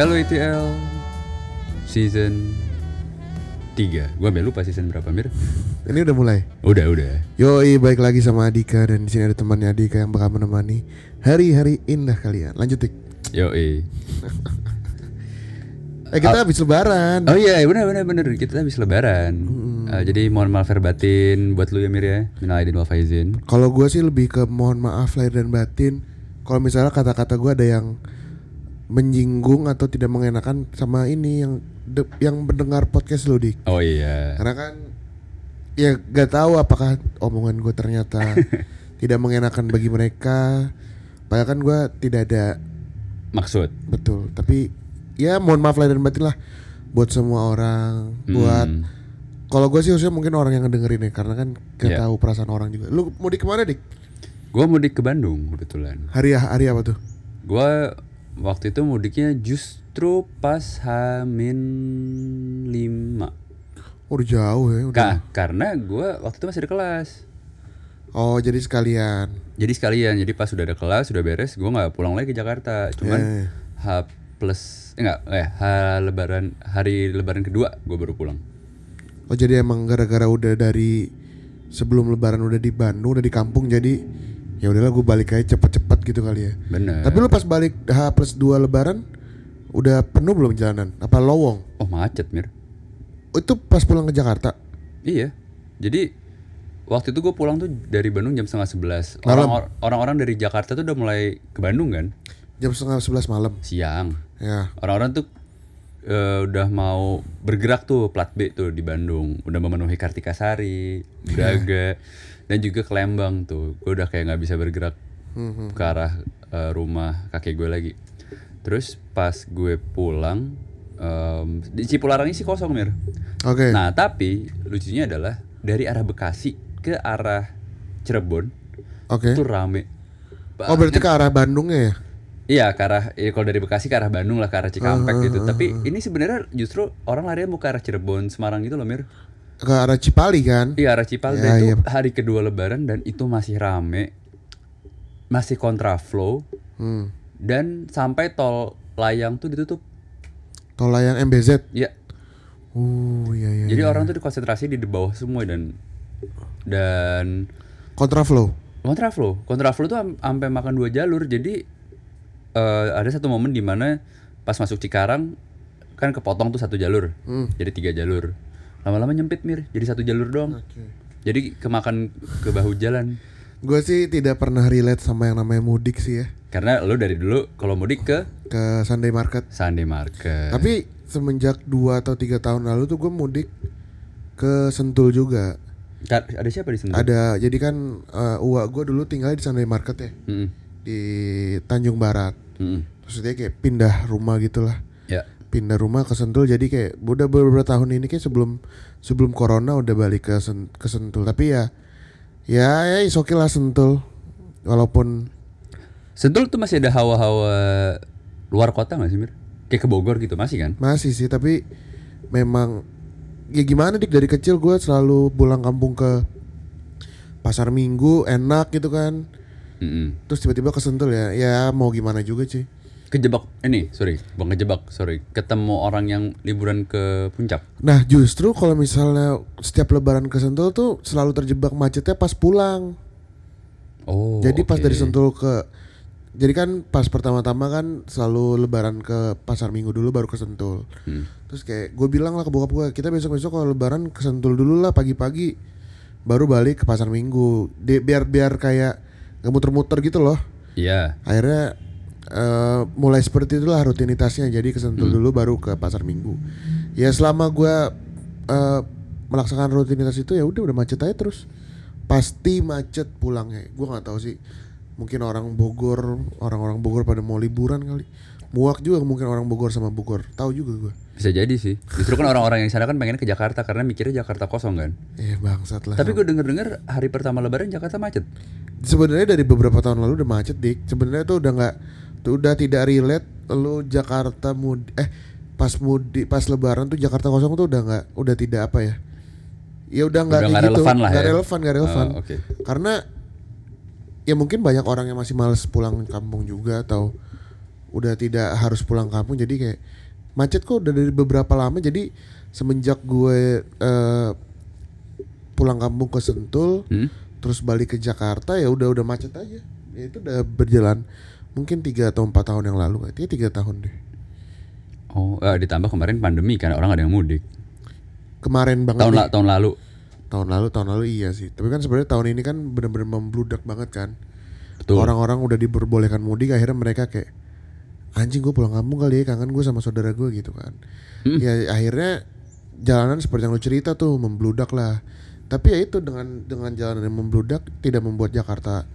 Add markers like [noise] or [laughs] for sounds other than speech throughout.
Hello ITL Season 3 Gue sampai lupa season berapa Mir Ini udah mulai. Udah udah Yoi, baik lagi sama Adika dan di sini ada temannya Adika yang bakal menemani hari-hari indah kalian. Lanjut, Dik. Yoi [laughs] Eh, kita habis lebaran. Oh iya bener bener bener Kita habis lebaran Eh, Jadi mohon maaf lahir batin Buat lu ya Mir ya Minal aidin wal faizin Kalau gua sih lebih ke mohon maaf lahir dan batin. Kalau misalnya kata-kata gua ada yang menyinggung atau tidak mengenakan sama ini yang de- yang mendengar podcast lu, Dik. Oh iya Karena kan ya gak tahu apakah omongan gue ternyata [laughs] tidak mengenakan bagi mereka. Padahal kan gue tidak ada Maksud betul. Tapi ya mohon maaf lahir dan batin lah buat semua orang. Buat Hmm. kalau gue sih harusnya mungkin orang yang ngedengerin ya karena kan gak Iya. tahu perasaan orang juga. Lu mau di ke mana dik? Gue mudik ke Bandung kebetulan Hari hari apa tuh? Gue waktu itu mudiknya justru pas Hamin 5 Oh, udah jauh ya. Udah. Kak, karena gue waktu itu masih ada kelas Oh jadi sekalian. Jadi sekalian, jadi pas sudah ada kelas, sudah beres, gue nggak pulang lagi ke Jakarta. Cuman Eh. H plus, eh, enggak, eh, H lebaran, hari lebaran kedua gue baru pulang. Oh jadi emang gara-gara udah dari sebelum lebaran udah di Bandung udah di kampung jadi ya udahlah gue balik aja cepet-cepet gitu kali ya. Bener. Tapi lu pas balik H plus 2 lebaran udah penuh belum jalanan? Apa lowong? Oh macet mir. Oh, itu pas pulang ke Jakarta. Iya. Jadi waktu itu gue pulang tuh dari Bandung jam setengah sebelas. Orang-orang dari Jakarta tuh udah mulai ke Bandung kan, Jam setengah 11 malam. siang. Ya. Orang-orang tuh eh, udah mau bergerak tuh plat B tuh di Bandung, udah memenuhi Kartikasari, Braga, dan juga ke Lembang tuh. Gue udah kayak nggak bisa bergerak Hmm, ke arah eh, rumah kakek gue lagi. Terus pas gue pulang em, di Cipularang ini sih kosong mir. Oke. Nah tapi lucunya adalah dari arah Bekasi ke arah Cirebon Oke. itu rame. Oh berarti ke arah Bandungnya ya? Iya ke arah ya, kalau dari Bekasi ke arah Bandung lah ke arah Cikampek gitu. Tapi ini sebenarnya justru orang larinya mau ke arah Cirebon, Semarang gitu loh Mir. Ke arah Cipali kan? Iya arah Cipal Ya, itu iya. hari kedua Lebaran dan itu masih rame, masih kontraflow Hmm. dan sampai tol layang tuh ditutup. Tol layang MBZ. Ya, Oh iya iya. jadi orang tuh dikonsentrasi di bawah semua dan dan Kontraflow. kontraflow, kontraflow tuh am- sampai makan dua jalur. Jadi eh, ada satu momen di mana pas masuk Cikarang kan kepotong tuh satu jalur, Hmm. jadi tiga jalur. Lama-lama nyempit mir, jadi satu jalur doang. Oke. Jadi kemakan ke bahu jalan. Gue sih tidak pernah relate sama yang namanya mudik sih ya. Karena lo dari dulu kalau mudik ke Ke Sunday Market. Sunday Market. Tapi semenjak 2 atau tiga tahun lalu tuh gue mudik ke Sentul juga. Ada siapa di sana? Ada jadi kan uh, uak gue dulu tinggal di Sunday Market ya Mm-mm. di Tanjung Barat. Mm-mm. Terus dia kayak pindah rumah gitulah. Ya. Pindah rumah ke Sentul jadi kayak udah beberapa tahun ini kayak sebelum sebelum corona udah balik ke Sen- ke Sentul. Tapi ya ya ya is okay lah Sentul. Walaupun Sentul tuh masih ada hawa-hawa luar kota gak sih Mir? Kayak ke Bogor gitu masih kan? masih sih tapi memang ya gimana dik dari kecil gue selalu pulang kampung ke pasar minggu enak gitu kan Mm-mm. terus tiba-tiba kesentul ya ya mau gimana juga sih Kejebak ini sorry bukan kejebak sorry ketemu orang yang liburan ke puncak. nah justru kalau misalnya setiap lebaran ke sentul tuh selalu terjebak macetnya pas pulang Oh. jadi pas oke. dari sentul ke jadi kan pas pertama-tama kan selalu lebaran ke pasar minggu dulu baru ke sentul Hmm. Terus kayak gue bilang lah ke bokap gue kita besok-besok kalau lebaran ke Sentul dulu lah pagi-pagi baru balik ke pasar minggu biar biar kayak nggak muter-muter gitu loh Iya. akhirnya eh, mulai seperti itulah rutinitasnya jadi ke Sentul dulu baru ke pasar minggu ya selama gue eh, melaksanakan rutinitas itu ya udah udah macet aja terus pasti macet pulangnya gue nggak tahu sih mungkin orang Bogor orang-orang Bogor pada mau liburan kali muak juga mungkin orang Bogor sama Bogor tahu juga gue Bisa jadi sih. Justru kan orang-orang yang di sana kan pengen ke Jakarta karena mikirnya Jakarta kosong kan. Eh bangsat lah. Tapi gue denger-denger hari pertama Lebaran Jakarta macet. sebenarnya dari beberapa tahun lalu udah macet dik. Sebenarnya tuh udah nggak, udah tidak relate. Lu Jakarta mudik, eh pas mudik pas Lebaran tuh Jakarta kosong tuh udah nggak, udah tidak apa ya? Ya udah nggak gitu. relevan lah Nggak ya. relevan, nggak relevan. Oh, Oke. Karena ya mungkin banyak orang yang masih males pulang kampung juga atau udah tidak harus pulang kampung jadi kayak macet kok udah dari beberapa lama jadi semenjak gue eh, pulang kampung ke Sentul Hmm? terus balik ke Jakarta ya udah udah macet aja ya itu udah berjalan mungkin tiga atau empat tahun yang lalu kayaknya tiga tahun deh. Oh, eh, ditambah kemarin pandemi kan orang ada yang mudik. kemarin banget Tahun la- tahun lalu. tahun lalu tahun lalu iya sih. Tapi kan sebenarnya tahun ini kan bener-bener membludak banget kan. Orang-orang udah diperbolehkan mudik akhirnya mereka kayak anjing gue pulang kampung kali ya kangen gue sama saudara gue gitu kan. Hmm. ya akhirnya jalanan seperti yang lu cerita tuh membludak lah. Tapi ya itu dengan dengan jalanan yang membludak tidak membuat Jakarta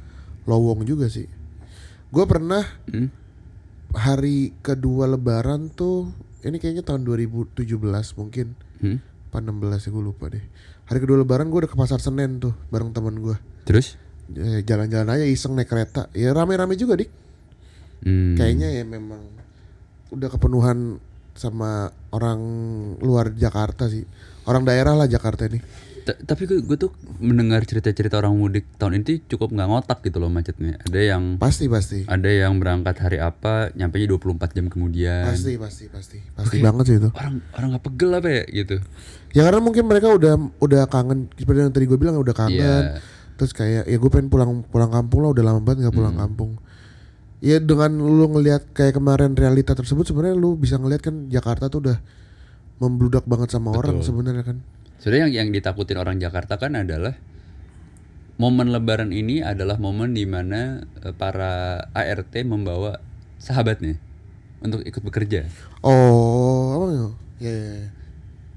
lowong juga sih gue pernah Hmm? hari kedua lebaran tuh ini kayaknya tahun 2017 mungkin Hmm? apa 16 ya gue lupa deh hari kedua lebaran gue udah ke pasar Senen tuh bareng teman gue Terus? Ya, jalan-jalan aja iseng naik kereta ya rame-rame juga dik Hmm. kayaknya ya memang udah kepenuhan sama orang luar Jakarta sih orang daerah lah Jakarta ini tapi gue, gue tuh mendengar cerita-cerita orang mudik tahun ini cukup nggak ngotak gitu loh macetnya. Ada yang pasti pasti ada yang berangkat hari apa, nyampe 24 jam kemudian. pasti pasti pasti pasti banget sih itu Orang orang nggak pegel apa ya gitu. ya karena mungkin mereka udah udah kangen seperti yang tadi gue bilang udah kangen Iya. terus kayak ya gue pengen pulang pulang kampung lah udah lama banget nggak pulang kampung ya dengan lu ngelihat kayak kemarin realita tersebut sebenarnya lu bisa ngelihat kan Jakarta tuh udah membludak banget sama orang sebenarnya kan Sebenarnya yang yang ditakutin orang Jakarta kan adalah momen Lebaran ini adalah momen di mana eh, para ART membawa sahabatnya untuk ikut bekerja. oh apa ya ya, ya, ya.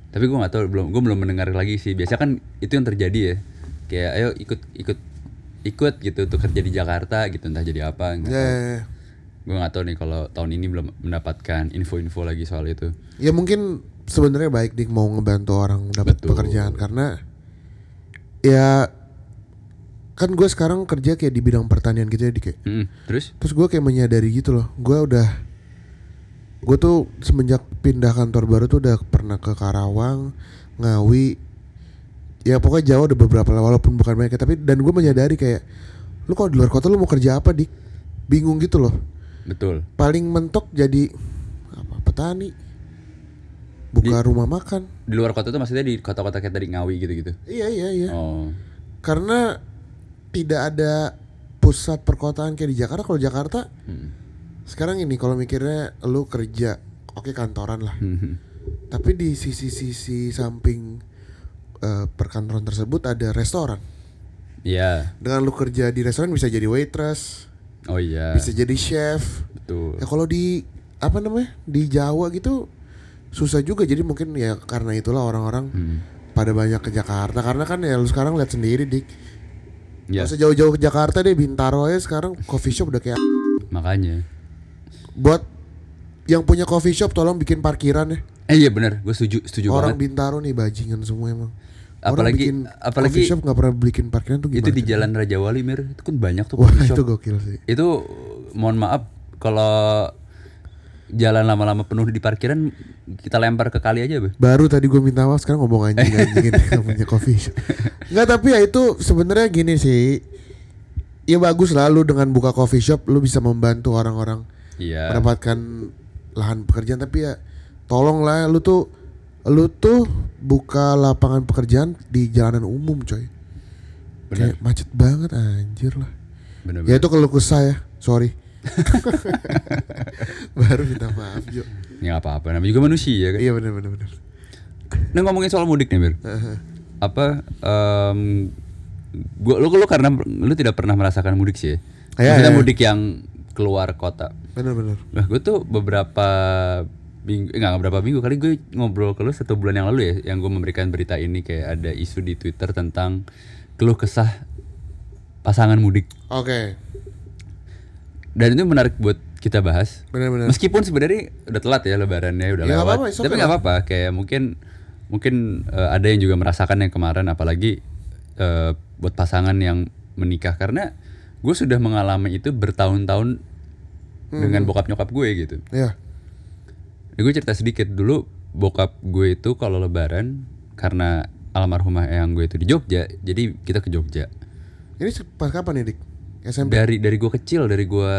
Tapi gue nggak tahu belum gue belum mendengar lagi sih. Biasa kan itu yang terjadi ya. Kayak ayo ikut ikut ikut gitu untuk kerja di Jakarta gitu entah jadi apa. Ya, tahu. ya, ya. Gue nggak tahu nih kalau tahun ini belum mendapatkan info-info lagi soal itu. Ya mungkin sebenarnya baik dik mau ngebantu orang dapat pekerjaan karena ya kan gue sekarang kerja kayak di bidang pertanian gitu ya dik ya. Mm-mm. Terus? Terus gue kayak menyadari gitu loh, gue udah gue tuh semenjak pindah kantor baru tuh udah pernah ke Karawang, Ngawi, ya pokoknya Jawa udah beberapa lah, walaupun bukan banyak tapi dan gue menyadari kayak lu kalau di luar kota lu mau kerja apa dik? Bingung gitu loh. Betul. Paling mentok jadi apa petani, buka rumah makan. Di luar kota tuh maksudnya di kota-kota kayak tadi Ngawi gitu-gitu. Iya iya iya. Oh. Karena tidak ada pusat perkotaan kayak di Jakarta. Kalau Jakarta Hmm. sekarang ini kalau mikirnya lu kerja, oke kantoran lah. Hmm. Tapi di sisi-sisi samping eh, perkantoran tersebut ada restoran. Iya. Dengan lu kerja di restoran bisa jadi waitress, Oh iya. bisa jadi chef. Betul. Ya kalau di apa namanya di Jawa gitu susah juga. Jadi mungkin ya karena itulah orang-orang Hmm. pada banyak ke Jakarta. Karena kan ya lu sekarang lihat sendiri dik. Ya, Gak usah jauh-jauh ke Jakarta deh, Bintaro aja sekarang coffee shop udah kayak makanya. buat yang punya coffee shop tolong bikin parkiran ya. Eh iya benar, gue setuju, setuju Orang banget. Bintaro nih bajingan semua emang. Apalagi- bikin apalagi- coffee shop nggak pernah bikin parkiran tuh gimana? Itu di? Jalan Raja Wali Mir, itu kan banyak tuh Wah coffee shop. itu gokil sih. Itu mohon maaf kalau jalan lama-lama penuh di parkiran kita lempar ke kali aja, Be. Baru tadi gue minta maaf sekarang ngomong anjing anjingin nggak punya coffee shop. Nggak tapi ya itu sebenarnya gini sih. Ya bagus lah lu dengan buka coffee shop lu bisa membantu orang-orang Iya. mendapatkan lahan pekerjaan tapi ya tolonglah lu tuh lu tuh buka lapangan pekerjaan di jalanan umum coy. Bener. Kayak macet banget anjir lah. Bener, Ya itu kalau kesah ya, sorry. [laughs] Baru minta maaf Jo. Ya nggak apa-apa, namanya juga manusia kan. Iya benar benar benar. Nah ngomongin soal mudik nih, Mir. Apa em gua lu lu karena lu tidak pernah merasakan mudik sih ya. Iya, Maksudnya iya. mudik yang keluar kota. Benar benar. Nah, gue tuh beberapa minggu, eh, nggak beberapa minggu kali gue ngobrol ke lu satu bulan yang lalu ya, yang gue memberikan berita ini kayak ada isu di Twitter tentang keluh kesah pasangan mudik. Oke. Dan itu menarik buat kita bahas. Benar benar. Meskipun sebenarnya udah telat ya lebarannya udah Ya, lewat. apa-apa, it's Tapi nggak apa-apa, kayak mungkin mungkin eh, ada yang juga merasakan yang kemarin apalagi eh, buat pasangan yang menikah karena gue sudah mengalami itu bertahun-tahun Hmm. dengan bokap nyokap gue gitu. Ya. Ini gue cerita sedikit dulu bokap gue itu kalau lebaran karena almarhumah eyang gue itu di Jogja, jadi kita ke Jogja. Ini pas kapan nih Dik? SMP. Dari dari gue kecil, dari gue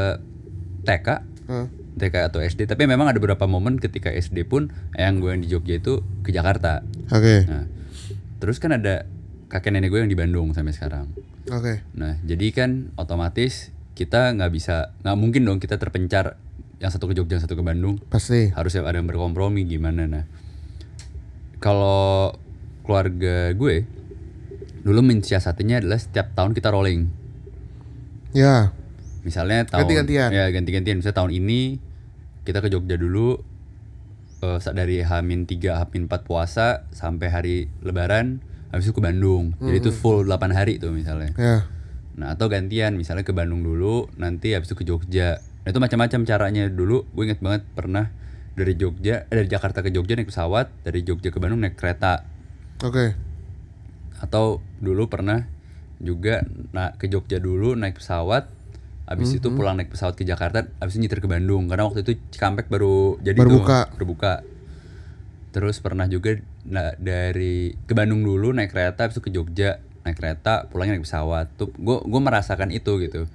TK Hah? TK atau SD tapi memang ada beberapa momen ketika SD pun yang gue yang di Jogja itu ke Jakarta Oke. nah terus kan ada kakek nenek gue yang di Bandung sampai sekarang Oke. nah jadi kan otomatis kita nggak bisa nggak mungkin dong kita terpencar yang satu ke Jogja yang satu ke Bandung Pasti. harus ada yang berkompromi gimana nah kalau keluarga gue dulu mensiasatinya adalah setiap tahun kita rolling Ya. misalnya tahun Ganti-gantian. ya ganti-gantian misalnya tahun ini kita ke Jogja dulu eh, sa- dari Hamin 3 Hamin 4 puasa sampai hari lebaran habis itu ke Bandung jadi itu full 8 hari tuh misalnya Ya. nah atau gantian misalnya ke Bandung dulu nanti habis itu ke Jogja nah, itu macam-macam caranya dulu gue inget banget pernah dari Jogja eh, dari Jakarta ke Jogja naik pesawat dari Jogja ke Bandung naik kereta Oke. atau dulu pernah juga nah, ke Jogja dulu naik pesawat habis itu pulang naik pesawat ke Jakarta habis itu nyetir ke Bandung karena waktu itu Cikampek baru jadi Baru tuh, buka. baru buka. terus pernah juga na- dari ke Bandung dulu naik kereta habis itu ke Jogja naik kereta pulangnya naik pesawat tuh gue merasakan itu gitu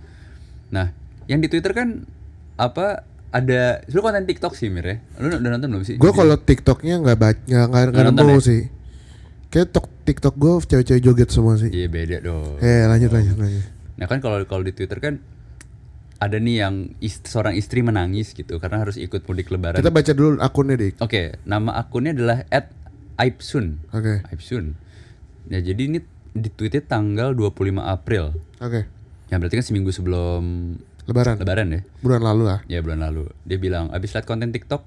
nah yang di Twitter kan apa ada lu konten TikTok sih Mir ya lu udah nonton belum sih Gue kalau TikToknya nggak baca nggak nggak nemu ya? sih. Kayak tok TikTok gue cewek-cewek joget semua sih. iya beda dong Eh lanjut lanjut lanjut. Nah kan kalau kalau di Twitter kan ada nih yang ist- seorang istri menangis gitu karena harus ikut mudik lebaran. Kita baca dulu akunnya dik. Oke, nama akunnya adalah @aibsun. Oke. Aibsun. Ya jadi ini di tweetnya tanggal 25 April. Oke. Yang berarti kan seminggu sebelum Lebaran. lebaran ya. Bulan lalu lah. Ya bulan lalu. Dia bilang, abis lihat konten TikTok,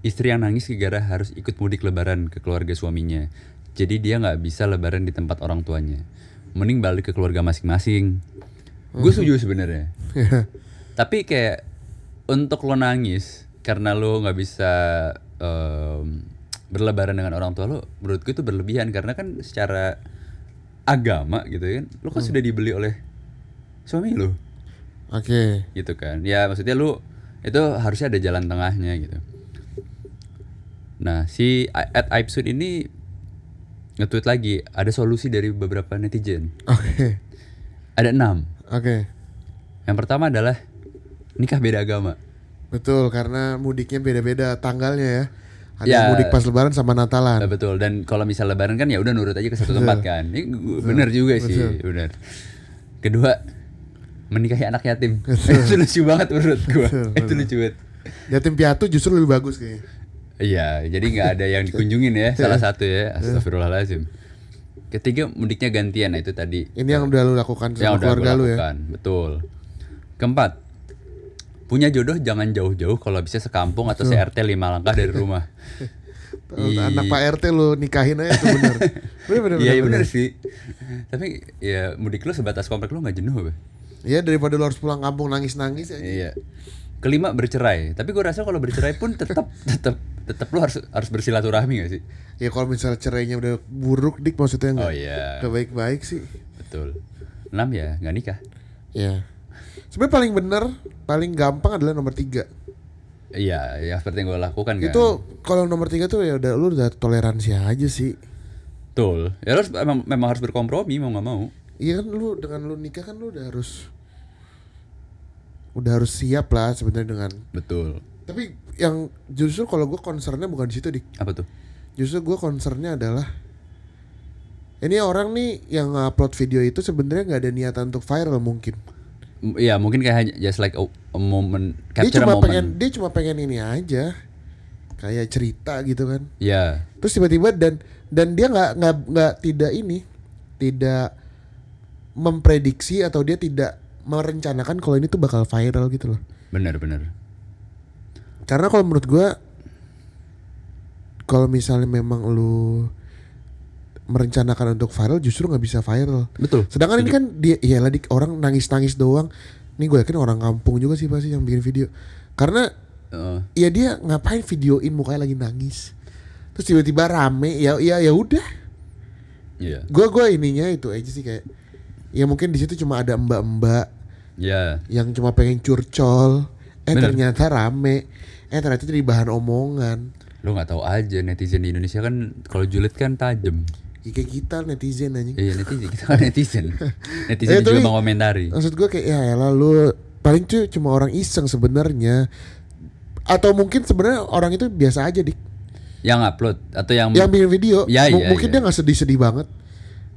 istri yang nangis gara harus ikut mudik lebaran ke keluarga suaminya. Jadi dia nggak bisa lebaran di tempat orang tuanya. Mending balik ke keluarga masing-masing. Gue setuju sebenarnya. [laughs] Tapi kayak untuk lo nangis karena lo nggak bisa em, berlebaran dengan orang tua lo, menurut gue itu berlebihan karena kan secara agama gitu kan, lo kan sudah dibeli oleh suami lo Oke. gitu kan ya maksudnya lu itu harusnya ada jalan tengahnya gitu nah si at Aibsun ini nge-tweet lagi ada solusi dari beberapa netizen. Oke. ada enam. Oke. yang pertama adalah nikah beda agama. Betul karena mudiknya beda-beda tanggalnya ya. Ada Ya. mudik pas lebaran sama Natalan. Nah, betul dan kalau misal lebaran kan ya udah nurut aja ke satu tempat kan. Ini bener juga sih bener. Kedua menikahi anak yatim. [laughs] Itu lucu banget menurut gua. Itu lucu banget. Yatim piatu justru lebih bagus kayaknya. Iya, jadi nggak ada yang dikunjungin ya, salah satu ya. Astagfirullahaladzim. Ketiga mudiknya gantian, nah itu tadi Ini yang udah lu lakukan sama yang udah keluarga gue lu ya. lakukan, betul. Keempat, punya jodoh jangan jauh-jauh kalau bisa sekampung atau CRT lima langkah dari rumah. [laughs] Anak Pak RT lu nikahin aja tuh bener. [laughs] bener bener. Iya, iya bener, bener sih. Tapi ya mudik lu sebatas komplek lu nggak jenuh? Iya daripada lu harus pulang kampung nangis-nangis ya. Iya. Kelima bercerai, tapi gue rasa kalau bercerai pun tetap [laughs] tetap tetap lu harus harus bersilaturahmi gak sih? Ya kalau misalnya cerainya udah buruk dik maksudnya enggak. Oh iya. Gak baik-baik sih. Betul. Enam ya nggak nikah. Iya. Sebenarnya paling bener, paling gampang adalah nomor tiga. Iya, ya seperti yang gue lakukan kan. Itu kalau nomor tiga tuh ya udah lu udah toleransi aja sih. Betul. Ya lu harus memang, memang harus berkompromi mau nggak mau. Iya kan lu dengan lu nikah kan lu udah harus udah harus siap lah sebenarnya dengan Betul. tapi yang justru kalau gue concernnya bukan di situ dik Apa tuh? justru gue concernnya adalah ini orang nih yang upload video itu sebenarnya nggak ada niatan untuk viral mungkin Iya, mungkin kayak hanya just like a, a moment, dia capture a cuma moment. pengen dia cuma pengen ini aja kayak cerita gitu kan Iya. terus tiba-tiba dan dan dia nggak nggak nggak tidak ini tidak memprediksi atau dia tidak merencanakan kalau ini tuh bakal viral gitu loh Bener bener. karena kalau menurut gua kalau misalnya memang lu merencanakan untuk viral justru nggak bisa viral Betul. sedangkan ini kan dia ya lah dik, orang nangis nangis doang ini gue yakin orang kampung juga sih pasti yang bikin video karena Heeh. ya dia ngapain videoin mukanya lagi nangis terus tiba-tiba rame ya ya ya udah Iya. gue gue ininya itu aja sih kayak ya mungkin di situ cuma ada mbak-mbak Iya. yang cuma pengen curcol eh Bener. ternyata rame eh ternyata jadi bahan omongan Lu nggak tahu aja netizen di Indonesia kan kalau julid kan tajem. ya, kayak kita netizen anjing Iya netizen, kita kan netizen. [laughs] netizen Eh, juga mengomentari. maksud gue kayak ya elah lu paling tuh cuma orang iseng sebenarnya atau mungkin sebenarnya orang itu biasa aja dik Yang upload atau yang yang bikin video Ya, mu- iya, mungkin iya. dia nggak sedih-sedih banget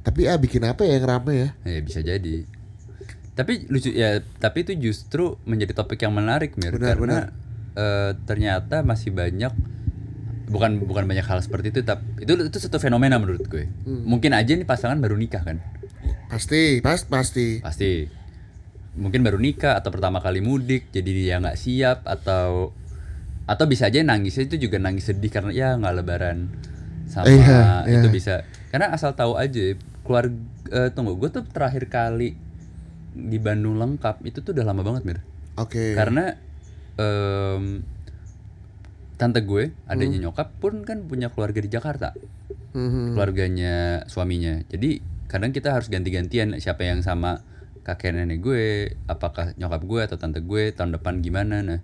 tapi ah bikin apa ya yang rame ya Ya bisa jadi. Tapi lucu ya, tapi itu justru menjadi topik yang menarik Mir Benar, karena eh, ternyata masih banyak bukan bukan banyak hal seperti itu tapi itu itu satu fenomena menurut gue. Hmm. Mungkin aja nih pasangan baru nikah kan. pasti pas pasti Pasti mungkin baru nikah atau pertama kali mudik jadi dia nggak siap atau atau bisa aja nangisnya itu juga nangis sedih karena ya nggak lebaran sama Iya, iya. itu bisa karena asal tahu aja keluarga eh, tunggu gue tuh terakhir kali di Bandung lengkap itu tuh udah lama banget mir oke karena em, tante gue adanya Hmm. nyokap pun kan punya keluarga di Jakarta Mhm. keluarganya suaminya. Jadi kadang kita harus ganti-gantian siapa yang sama kakek nenek gue, apakah nyokap gue atau tante gue tahun depan gimana. Nah,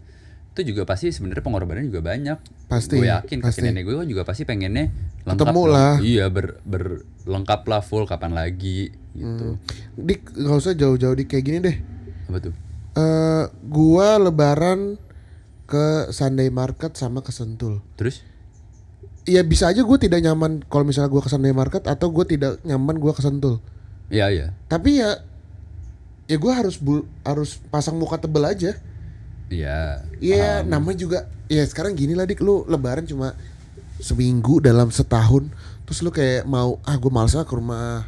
itu juga pasti sebenarnya pengorbanan juga banyak. Pasti, Gue yakin pasti. kakek nenek gue kan juga pasti pengennya lengkap. Ketemu lah. Iya, ber, ber- lengkap lah full kapan lagi gitu. dik nggak usah jauh-jauh dik kayak gini deh Apa tuh? eh gua lebaran ke Sunday Market sama ke Sentul Terus? Iya bisa aja gue tidak nyaman kalau misalnya gua ke Sunday Market atau gue tidak nyaman gua ke Sentul Iya, iya. tapi ya ya gue harus bul- harus pasang muka tebel aja Iya. Iya, namanya juga ya sekarang gini lah dik lu lebaran cuma seminggu dalam setahun terus lu kayak mau ah gue males lah ke rumah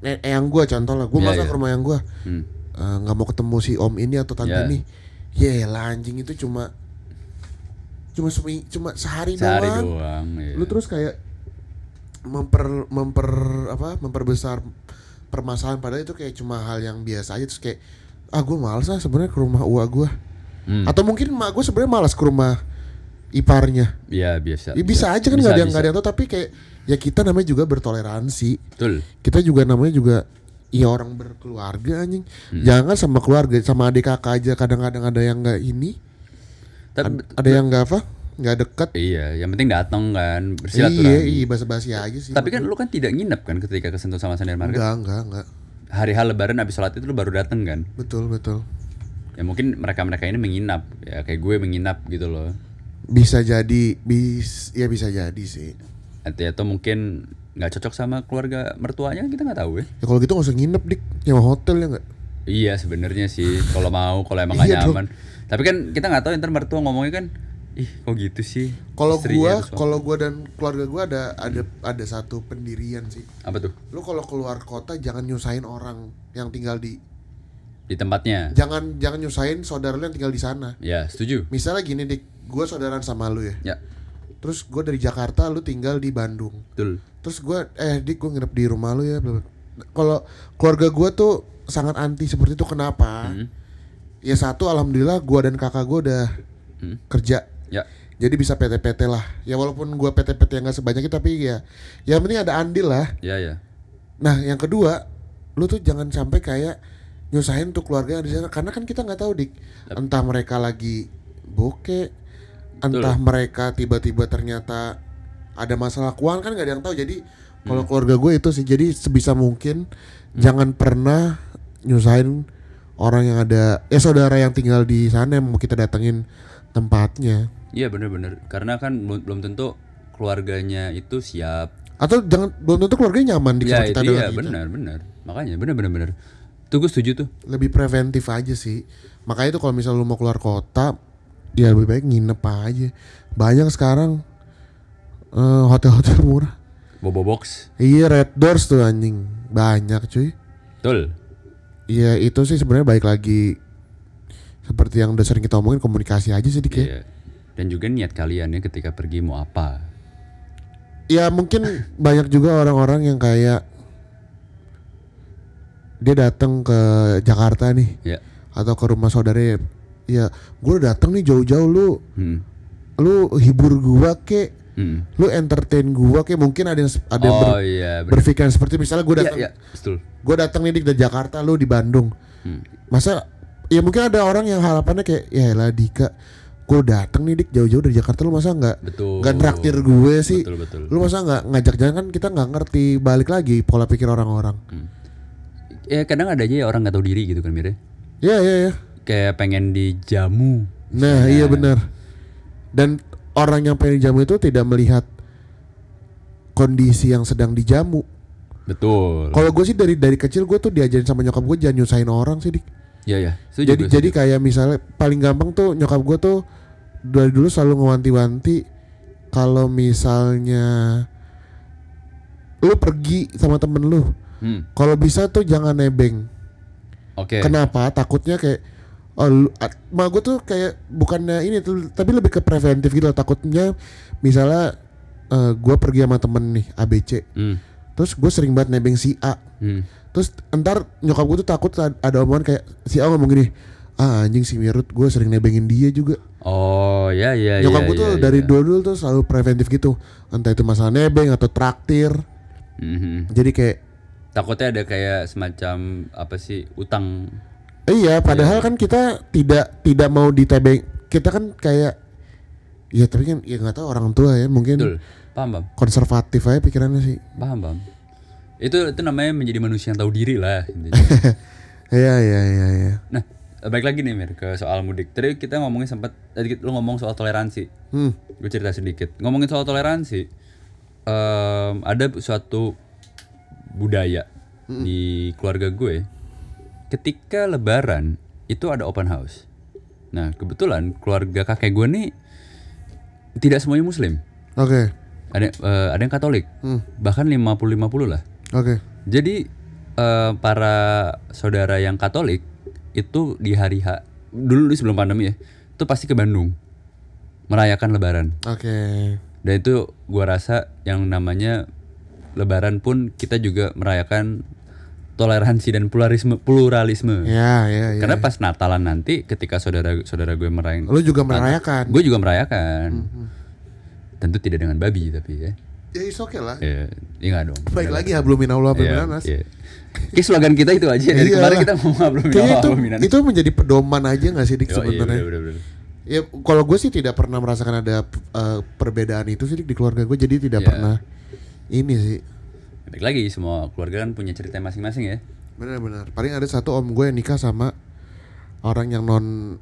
eh, yang gue contoh lah gue Iya, males lah iya. ke rumah yang gue Hmm. nggak mau ketemu si om ini atau tante Iya. ini ya lah anjing itu cuma cuma semi, cuma sehari, Sehari doang. doang. iya. lu terus kayak memper memper apa memperbesar permasalahan padahal itu kayak cuma hal yang biasa aja terus kayak ah gue males lah sebenarnya ke rumah uak gue Hmm. atau mungkin emak gue sebenarnya malas ke rumah iparnya Iya, biasa. ya, bisa aja kan nggak ada yang nggak ada yang tahu tapi kayak ya kita namanya juga bertoleransi Betul. kita juga namanya juga ya orang berkeluarga anjing Hmm. jangan sama keluarga sama adik kakak aja kadang-kadang ada yang nggak ini Tapi ad- ada yang nggak apa nggak deket Iya, yang penting datang kan iya bersilaturahmi. iya basa-basi aja sih Tapi kan lu kan tidak nginep kan ketika kesentuh sama Sunday Market. enggak enggak enggak Hari H lebaran abis sholat itu lu baru datang kan. betul betul Ya mungkin mereka-mereka ini menginap ya kayak gue menginap gitu loh. bisa jadi bis ya bisa jadi sih Atau, atau mungkin nggak cocok sama keluarga mertuanya kita nggak tahu ya. ya kalau gitu nggak usah nginep dik nyewa hotel ya nggak Iya sebenarnya sih kalau mau kalau emang Iya dong. nyaman. Tapi kan kita nggak tahu ntar mertua ngomongnya kan, ih kok gitu sih. kalau gua kalau gua dan keluarga gua ada ada ada satu pendirian sih apa tuh lu kalau keluar kota jangan nyusahin orang yang tinggal di di tempatnya? jangan jangan nyusahin saudara lu yang tinggal di sana Ya setuju. misalnya gini dik gue saudaraan sama lu ya Ya terus gue dari Jakarta lu tinggal di Bandung betul. terus gue eh dik gue nginep di rumah lu ya kalau keluarga gue tuh sangat anti seperti itu kenapa Hmm. ya satu alhamdulillah gue dan kakak gue udah Hmm. kerja Ya jadi bisa PT-PT lah ya walaupun gue PT-PT yang gak sebanyak itu tapi ya yang penting ada andil lah ya ya. Nah, yang kedua, lu tuh jangan sampai kayak nyusahin tuh keluarga yang di sana karena kan kita nggak tahu dik, entah mereka lagi bokeh, entah mereka tiba-tiba ternyata ada masalah keuangan kan nggak ada yang tahu. Jadi kalau keluarga gue itu sih jadi sebisa mungkin jangan pernah nyusahin orang yang ada ya saudara yang tinggal di sana yang mau kita datengin tempatnya. Iya bener-bener karena kan belum, belum tentu keluarganya itu siap. Atau jangan belum tentu keluarganya nyaman di Ya kita itu dengan iya kita. benar benar. Makanya bener bener bener. Tuh gue setuju tuh. lebih preventif aja sih makanya itu kalau misal lu mau keluar kota ya lebih baik nginep aja banyak sekarang eh, hotel-hotel murah Bobo box. iya red doors tuh anjing banyak cuy Betul. iya itu sih sebenarnya baik lagi seperti yang udah sering kita omongin komunikasi aja sih dik ya. Iya. Dan juga niat kalian ya ketika pergi mau apa. ya mungkin banyak juga orang-orang yang kayak dia datang ke Jakarta nih Ya. atau ke rumah saudara ya gue udah datang nih jauh-jauh lu Hmm. lu hibur gua kek Hmm. lu entertain gua kayak mungkin ada yang ada yang Oh ber- iya berpikiran seperti misalnya gua Iya datang iya betul. gua datang nih dari Jakarta lu di Bandung Hmm. masa ya mungkin ada orang yang harapannya kayak ya lah Dika gua datang nih dik jauh-jauh dari Jakarta lu masa nggak nggak traktir gue sih Betul betul. lu masa nggak ngajak jalan kan kita nggak ngerti balik lagi pola pikir orang-orang Ya kadang ada aja ya orang nggak tahu diri gitu kan Mire. ya ya ya Kayak pengen dijamu. nah iya benar dan orang yang pengen dijamu itu tidak melihat kondisi yang sedang dijamu. Betul. Kalau gue sih dari dari kecil gue tuh diajarin sama nyokap gue jangan nyusahin orang sih dik. Iya ya. Setuju jadi jadi kayak misalnya paling gampang tuh nyokap gue tuh dari dulu selalu ngewanti-wanti kalau misalnya lu pergi sama temen lu, Hmm. kalau bisa tuh jangan nebeng. Oke. Kenapa? Takutnya kayak oh lu, a- ma gue tuh kayak bukannya ini tuh tapi lebih ke preventif gitu loh. takutnya misalnya eh, gue pergi sama temen nih ABC Hmm. terus gue sering banget nebeng si A Hmm. terus entar nyokap gue tuh takut ad- ada omongan kayak si A ngomong gini ah anjing si Mirut gue sering nebengin dia juga Oh ya ya ya. nyokap gue tuh ya, dari ya. dulu tuh selalu preventif gitu entah itu masalah nebeng atau traktir Mhm. jadi kayak Takutnya ada kayak semacam apa sih utang. Iya, padahal kan kita tidak tidak mau ditebeng. Kita kan kayak ya tapi kan ya nggak tahu orang tua ya mungkin Betul. Paham paham. konservatif aja pikirannya sih. Paham paham. Itu itu namanya menjadi manusia yang tahu diri lah. [laughs] Iya iya iya iya. nah balik lagi nih Mir ke soal mudik. Tadi kita ngomongin sempat tadi lu ngomong soal toleransi. Hmm. Gue cerita sedikit. Ngomongin soal toleransi, em, ada suatu budaya di keluarga gue. Ketika Lebaran itu ada open house. Nah kebetulan keluarga kakek gue nih tidak semuanya Muslim. Oke. Ada eh, ada yang Katolik. Hmm. Bahkan 50-50 lah. Oke. Jadi eh, para saudara yang Katolik itu di hari H dulu di sebelum pandemi ya, itu pasti ke Bandung merayakan Lebaran. Oke. Dan itu gua rasa yang namanya Lebaran pun kita juga merayakan toleransi dan pluralisme pluralisme. Ya ya ya. Karena pas Natalan nanti ketika saudara-saudara gue merayakan, Lu juga merayakan. gue juga merayakan. Tentu tidak dengan babi tapi ya. Ya is oke lah. Ya, ya nggak dong. Baik lagi hablumin Allah Iya, Nanas. iya. Kayak slogan kita itu aja dari Iyalah. kemarin kita mau ngobrol Kayaknya itu, itu menjadi pedoman aja gak sih Dik iya, sebenarnya? bener, bener, bener. Ya kalau gue sih tidak pernah merasakan ada eh, perbedaan itu sih Dik, di keluarga gue jadi tidak Iya. pernah ini sih. Baik lagi semua keluarga kan punya cerita masing-masing ya. Benar-benar. Paling ada satu om gue yang nikah sama orang yang non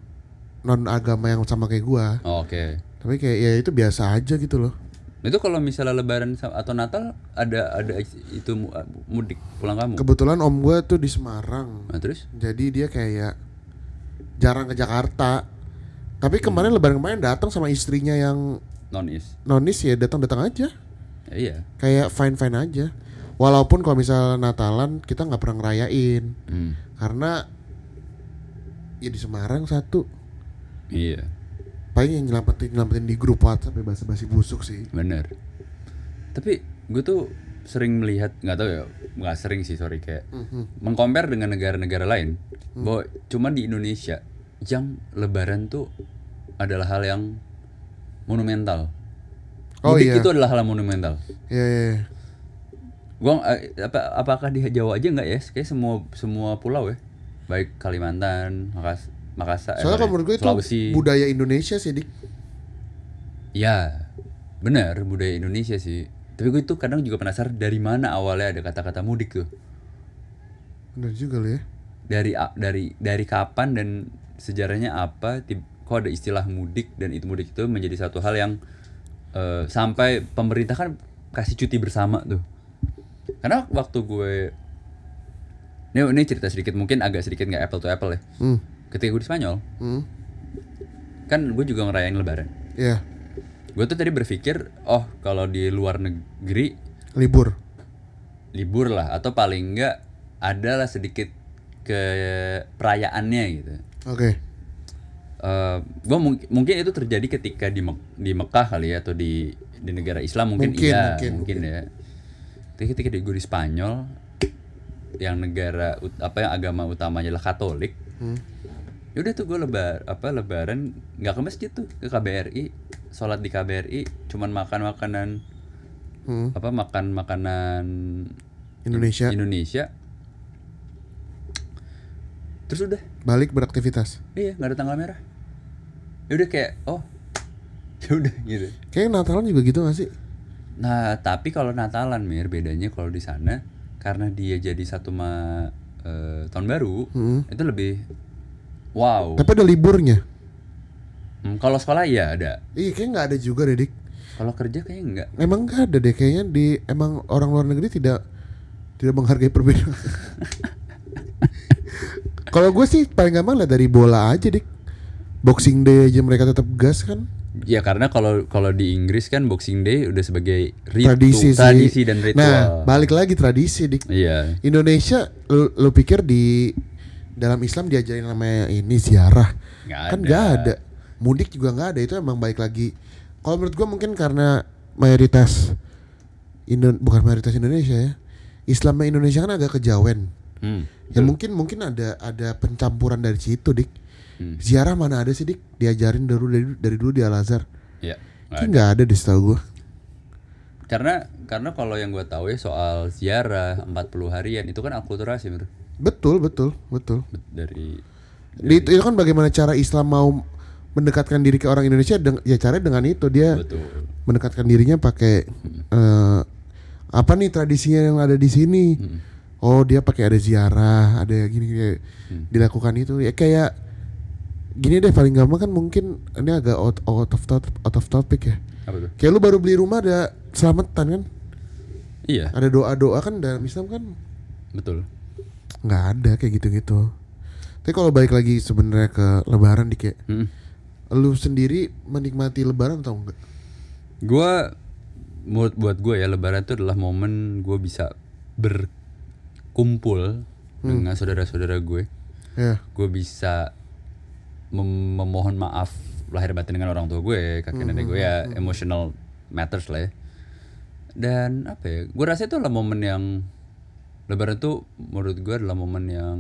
non agama yang sama kayak gue. Oh, Oke. Tapi kayak ya itu biasa aja gitu loh. Itu kalau misalnya Lebaran atau Natal ada ada itu mu- mudik pulang kamu. Kebetulan om gue tuh di Semarang. Nah, terus? Jadi dia kayak jarang ke Jakarta. Tapi kemarin lebaran kemarin datang sama istrinya yang Nonis. nonis ya datang-datang aja. Ya, iya. Kayak fine-fine aja. Walaupun kalau misalnya Natalan kita nggak pernah ngerayain Hmm. karena ya di Semarang satu Iya, paling yang nyelamatin nyelamatin di grup WhatsApp ya bahasa basi busuk sih. bener. Tapi gue tuh sering melihat nggak tahu ya nggak sering sih sorry kayak Mhm. mengcompare dengan negara-negara lain Hmm. bahwa cuma di Indonesia yang Lebaran tuh adalah hal yang monumental. Oh Mudik iya. itu adalah hal monumental. Iya iya. iya. Gua eh, apa apakah di Jawa aja nggak ya? Kayak semua semua pulau ya. Baik Kalimantan, Makas, Makassar, Soalnya kalau menurut gue itu Sulawesi. budaya Indonesia sih dik. Ya, benar budaya Indonesia sih. Tapi gue itu kadang juga penasaran dari mana awalnya ada kata-kata mudik tuh. Bener juga loh ya. Dari dari dari kapan dan sejarahnya apa? Kok ada istilah mudik dan itu mudik itu menjadi satu hal yang eh, sampai pemerintah kan kasih cuti bersama tuh. Karena waktu gue ini, ini cerita sedikit mungkin agak sedikit nggak apple to apple ya. Hmm. Ketika gue di Spanyol, Hmm. kan gue juga ngerayain Lebaran. Iya. Gue tuh tadi berpikir, oh kalau di luar negeri Libur. libur lah atau paling enggak adalah sedikit ke perayaannya gitu. Oke. Eh gua mung- mungkin itu terjadi ketika di Mek- di Mekah kali ya atau di di negara Islam mungkin, Mungkin, iya mungkin, mungkin, ya. Tapi ketika di gue di Spanyol yang negara apa yang agama utamanya adalah Katolik, Hmm. ya udah tuh gue lebar apa lebaran nggak ke masjid tuh ke KBRI sholat di KBRI cuman makan makanan Hmm. apa makan makanan Indonesia. Indonesia terus udah Balik beraktivitas. iya nggak ada tanggal merah ya udah kayak oh [laughs] ya udah gitu Kayaknya Natalan juga gitu gak sih? nah tapi kalau Natalan mir bedanya kalau di sana karena dia jadi satu ma eh, tahun baru Hmm. itu lebih wow Tapi ada liburnya. Hmm, kalau sekolah iya ada. Iya kayak nggak ada juga deh dik. Kalau kerja kayaknya enggak. Emang nggak ada deh kayaknya di emang orang luar negeri tidak tidak menghargai perbedaan. [laughs] Kalau gue sih paling gampang lah dari bola aja dik. Boxing Day aja mereka tetap gas kan. Ya karena kalau kalau di Inggris kan Boxing Day udah sebagai ritu, Tradisi sih. tradisi dan ritual. Nah balik lagi tradisi dik. Iya. Indonesia lu, lu pikir di dalam Islam diajarin namanya ini ziarah Nggak kan nggak ada mudik juga nggak ada itu emang balik lagi kalau menurut gua mungkin karena mayoritas Indo bukan mayoritas Indonesia ya Islamnya Indonesia kan agak kejawen Hmm. ya mungkin mungkin ada ada pencampuran dari situ dik Hmm. ziarah mana ada sih dik? Diajarin dari dari, dari dulu di Al Azhar Iya. nggak nggak ada di setahu gua. Karena karena kalau yang gue tahu ya soal ziarah 40 harian itu kan akulturasi bro. betul betul betul. Bet- dari Di, itu kan bagaimana cara Islam mau mendekatkan diri ke orang Indonesia deng- ya caranya dengan itu dia betul. mendekatkan dirinya pakai eh, apa nih tradisinya yang ada di sini? Oh dia pakai ada ziarah ada gini, gini dilakukan itu. Ya kayak gini deh paling gampang kan mungkin ini agak out, out of top- out of topic ya Apa tuh? kayak lu baru beli rumah ada selamatan kan Iya, ada doa doa kan dalam Islam kan betul. nggak ada kayak gitu gitu tapi kalau balik lagi sebenarnya ke Lebaran di kayak Hmm. lu sendiri menikmati Lebaran atau enggak Gua menurut buat gue ya Lebaran itu adalah momen gue bisa berkumpul dengan saudara-saudara gue. ya Gue bisa mem- memohon maaf lahir batin dengan orang tua gue, kakek nenek gue ya emotional matters lah ya. Dan apa ya? Gue rasa itu adalah momen yang Lebaran tuh menurut gue adalah momen yang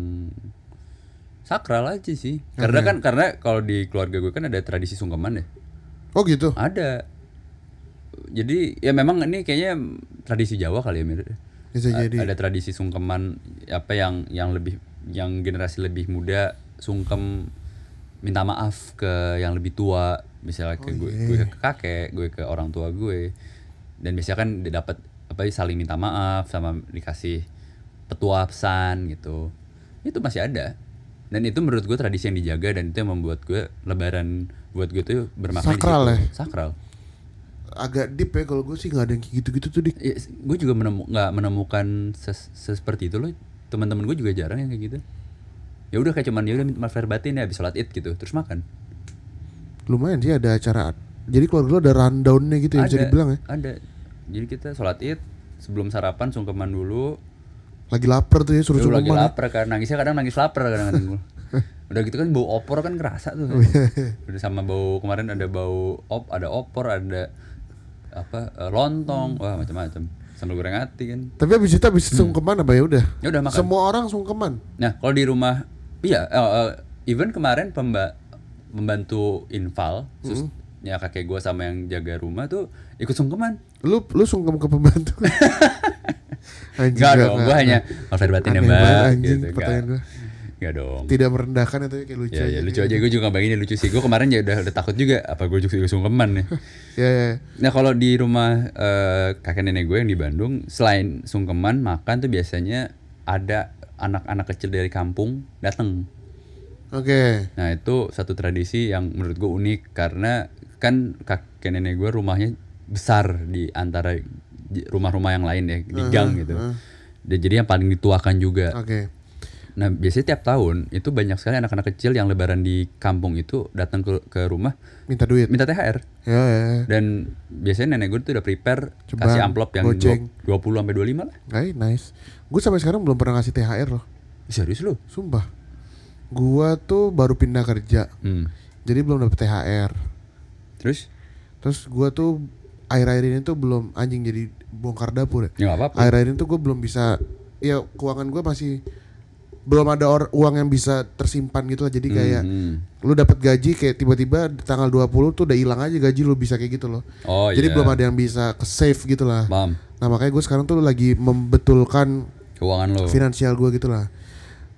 sakral aja sih. Karena kan karena kalau di keluarga gue kan ada tradisi sungkeman ya. oh gitu Ada. Jadi ya memang ini kayaknya tradisi Jawa kali ya Mir. bisa jadi Ada tradisi sungkeman apa yang yang lebih yang generasi lebih muda sungkem minta maaf ke yang lebih tua, misalnya ke gue, gue ke kakek, gue ke orang tua gue. Dan biasanya kan dapat apa ya, saling minta maaf sama dikasih petua pesan gitu. Itu masih ada. Dan itu menurut gue tradisi yang dijaga dan itu yang membuat gue lebaran buat gue tuh bermakna di Sakral ya? Sakral. agak deep ya kalau gue sih nggak ada yang kayak gitu-gitu tuh dik Ya, gue juga menemu nggak menemukan ses- seperti itu loh. Teman-teman gue juga jarang yang kayak gitu. Ya udah kayak cuman ya udah minta maaf batin ya habis sholat id gitu, terus makan. lumayan sih ada acara jadi keluarga lo ada rundownnya gitu ya bisa dibilang ya Ada. Jadi kita sholat id sebelum sarapan sungkeman dulu. lagi lapar tuh ya suruh suruh lagi ke mana lapar kan nangisnya kadang nangis lapar kadang-kadang gue. [laughs] Udah gitu kan bau opor kan kerasa tuh. Oh, iya, Udah sama bau kemarin ada bau op, ada opor, ada apa eh, lontong, wah macam-macam. Sambal goreng ati kan. tapi abis itu abis sungkeman apa ya udah Ya udah makan. semua orang sungkeman Nah, kalau di rumah, iya, eh, eh, even kemarin pemba membantu infal, susnya kakek gue sama yang jaga rumah tuh ikut sungkeman. lu lu sungkem ke pembantu [laughs] anjing Enggak nggak- dong, gue hanya maafin batin ya mbak. banget, anjing, gitu, pertanyaan gua. Enggak dong. tidak merendahkan itu kayak lucu Ya, aja ya lucu gitu. aja, gue juga bagiannya lucu sih. Gue kemarin ya udah, udah takut juga, apa gue juga sungkeman nih. ya [laughs] ya Nah kalau di rumah eh, kakek nenek gue yang di Bandung, selain sungkeman makan tuh biasanya ada anak-anak kecil dari kampung datang. oke Nah itu satu tradisi yang menurut gue unik karena kan kakek nenek gue rumahnya besar di antara rumah-rumah yang lain ya di gang gitu. Dan jadi yang paling dituakan juga. oke Nah biasanya tiap tahun itu banyak sekali anak-anak kecil yang lebaran di kampung itu datang ke ke rumah minta duit minta THR. ya ya Dan biasanya nenek gue tuh udah prepare Ceban, kasih amplop yang dua- 20 sampai 25 lah. Ay, nice gue sampai sekarang belum pernah ngasih THR loh Serius lu? sumpah gua tuh baru pindah kerja Hmm. jadi belum dapet THR Terus? terus gua tuh air-air ini tuh belum anjing jadi bongkar dapur ya Ya apa-apa. air-air ini tuh gue belum bisa ya keuangan gue masih belum ada or- uang yang bisa tersimpan gitu lah jadi kayak Hmm. lu dapat gaji kayak tiba-tiba tanggal 20 tuh udah hilang aja gaji lu bisa kayak gitu loh Oh jadi iya. belum ada yang bisa ke save gitu lah Paham. nah makanya gue sekarang tuh lagi membetulkan Keuangan lo. finansial gue gitu lah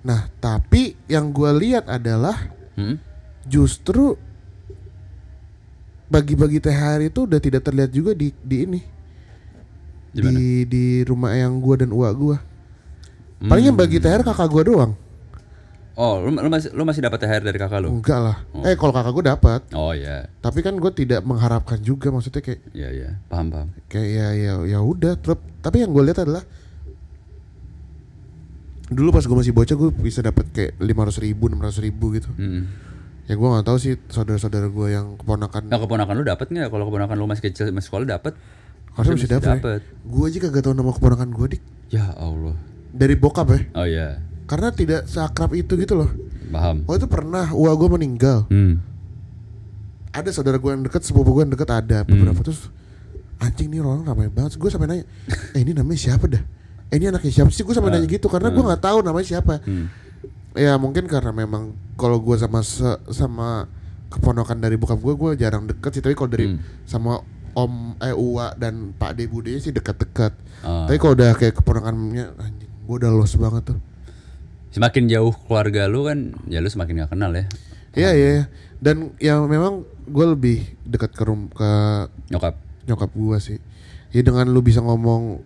nah tapi yang gue lihat adalah Hmm? justru bagi-bagi THR itu udah tidak terlihat juga di di ini Gimana? di di rumah yang gua dan uak gua Hmm. paling yang bagi THR kakak gua doang Oh, lu, lu masih lu masih dapat THR dari kakak lu? Enggak lah. Eh kalau kakak gue dapat, Oh iya. tapi kan gue tidak mengharapkan juga maksudnya kayak Iya iya, paham paham. kayak ya ya ya udah terus tapi yang gue lihat adalah dulu pas gue masih bocah gue bisa dapat kayak lima ratus ribu enam ratus ribu gitu Mm. ya gue nggak tahu sih saudara-saudara gue yang keponakan Nah, keponakan lu dapat nggak? Kalau keponakan lu masih kecil masih sekolah dapat? harusnya bisa dapat dapat. gue aja kagak tahu nama keponakan gue dik Ya Allah. dari bokap ya Oh iya, karena tidak seakrab itu gitu loh paham. oh itu pernah wah gue meninggal Hmm. ada saudara gue yang deket sepupu gue yang deket ada beberapa terus anjing nih orang ramai banget gue sampai nanya eh ini namanya siapa dah eh ini anaknya siapa sih gue sampai nanya gitu karena gue nggak tahu namanya siapa Hmm. ya mungkin karena memang kalau gue sama sama keponakan dari bokap gue gue jarang deket sih tapi kalau dari Hmm. sama om eh uwa dan pak de bude sih dekat-dekat Ah. tapi kalau udah kayak keponakannya anjing gue udah los banget tuh Semakin jauh keluarga lu kan, ya lu semakin gak kenal ya. iya iya iya. dan ya memang gue lebih dekat ke rum ke Nyokap. nyokap gua sih ya dengan lu bisa ngomong ah,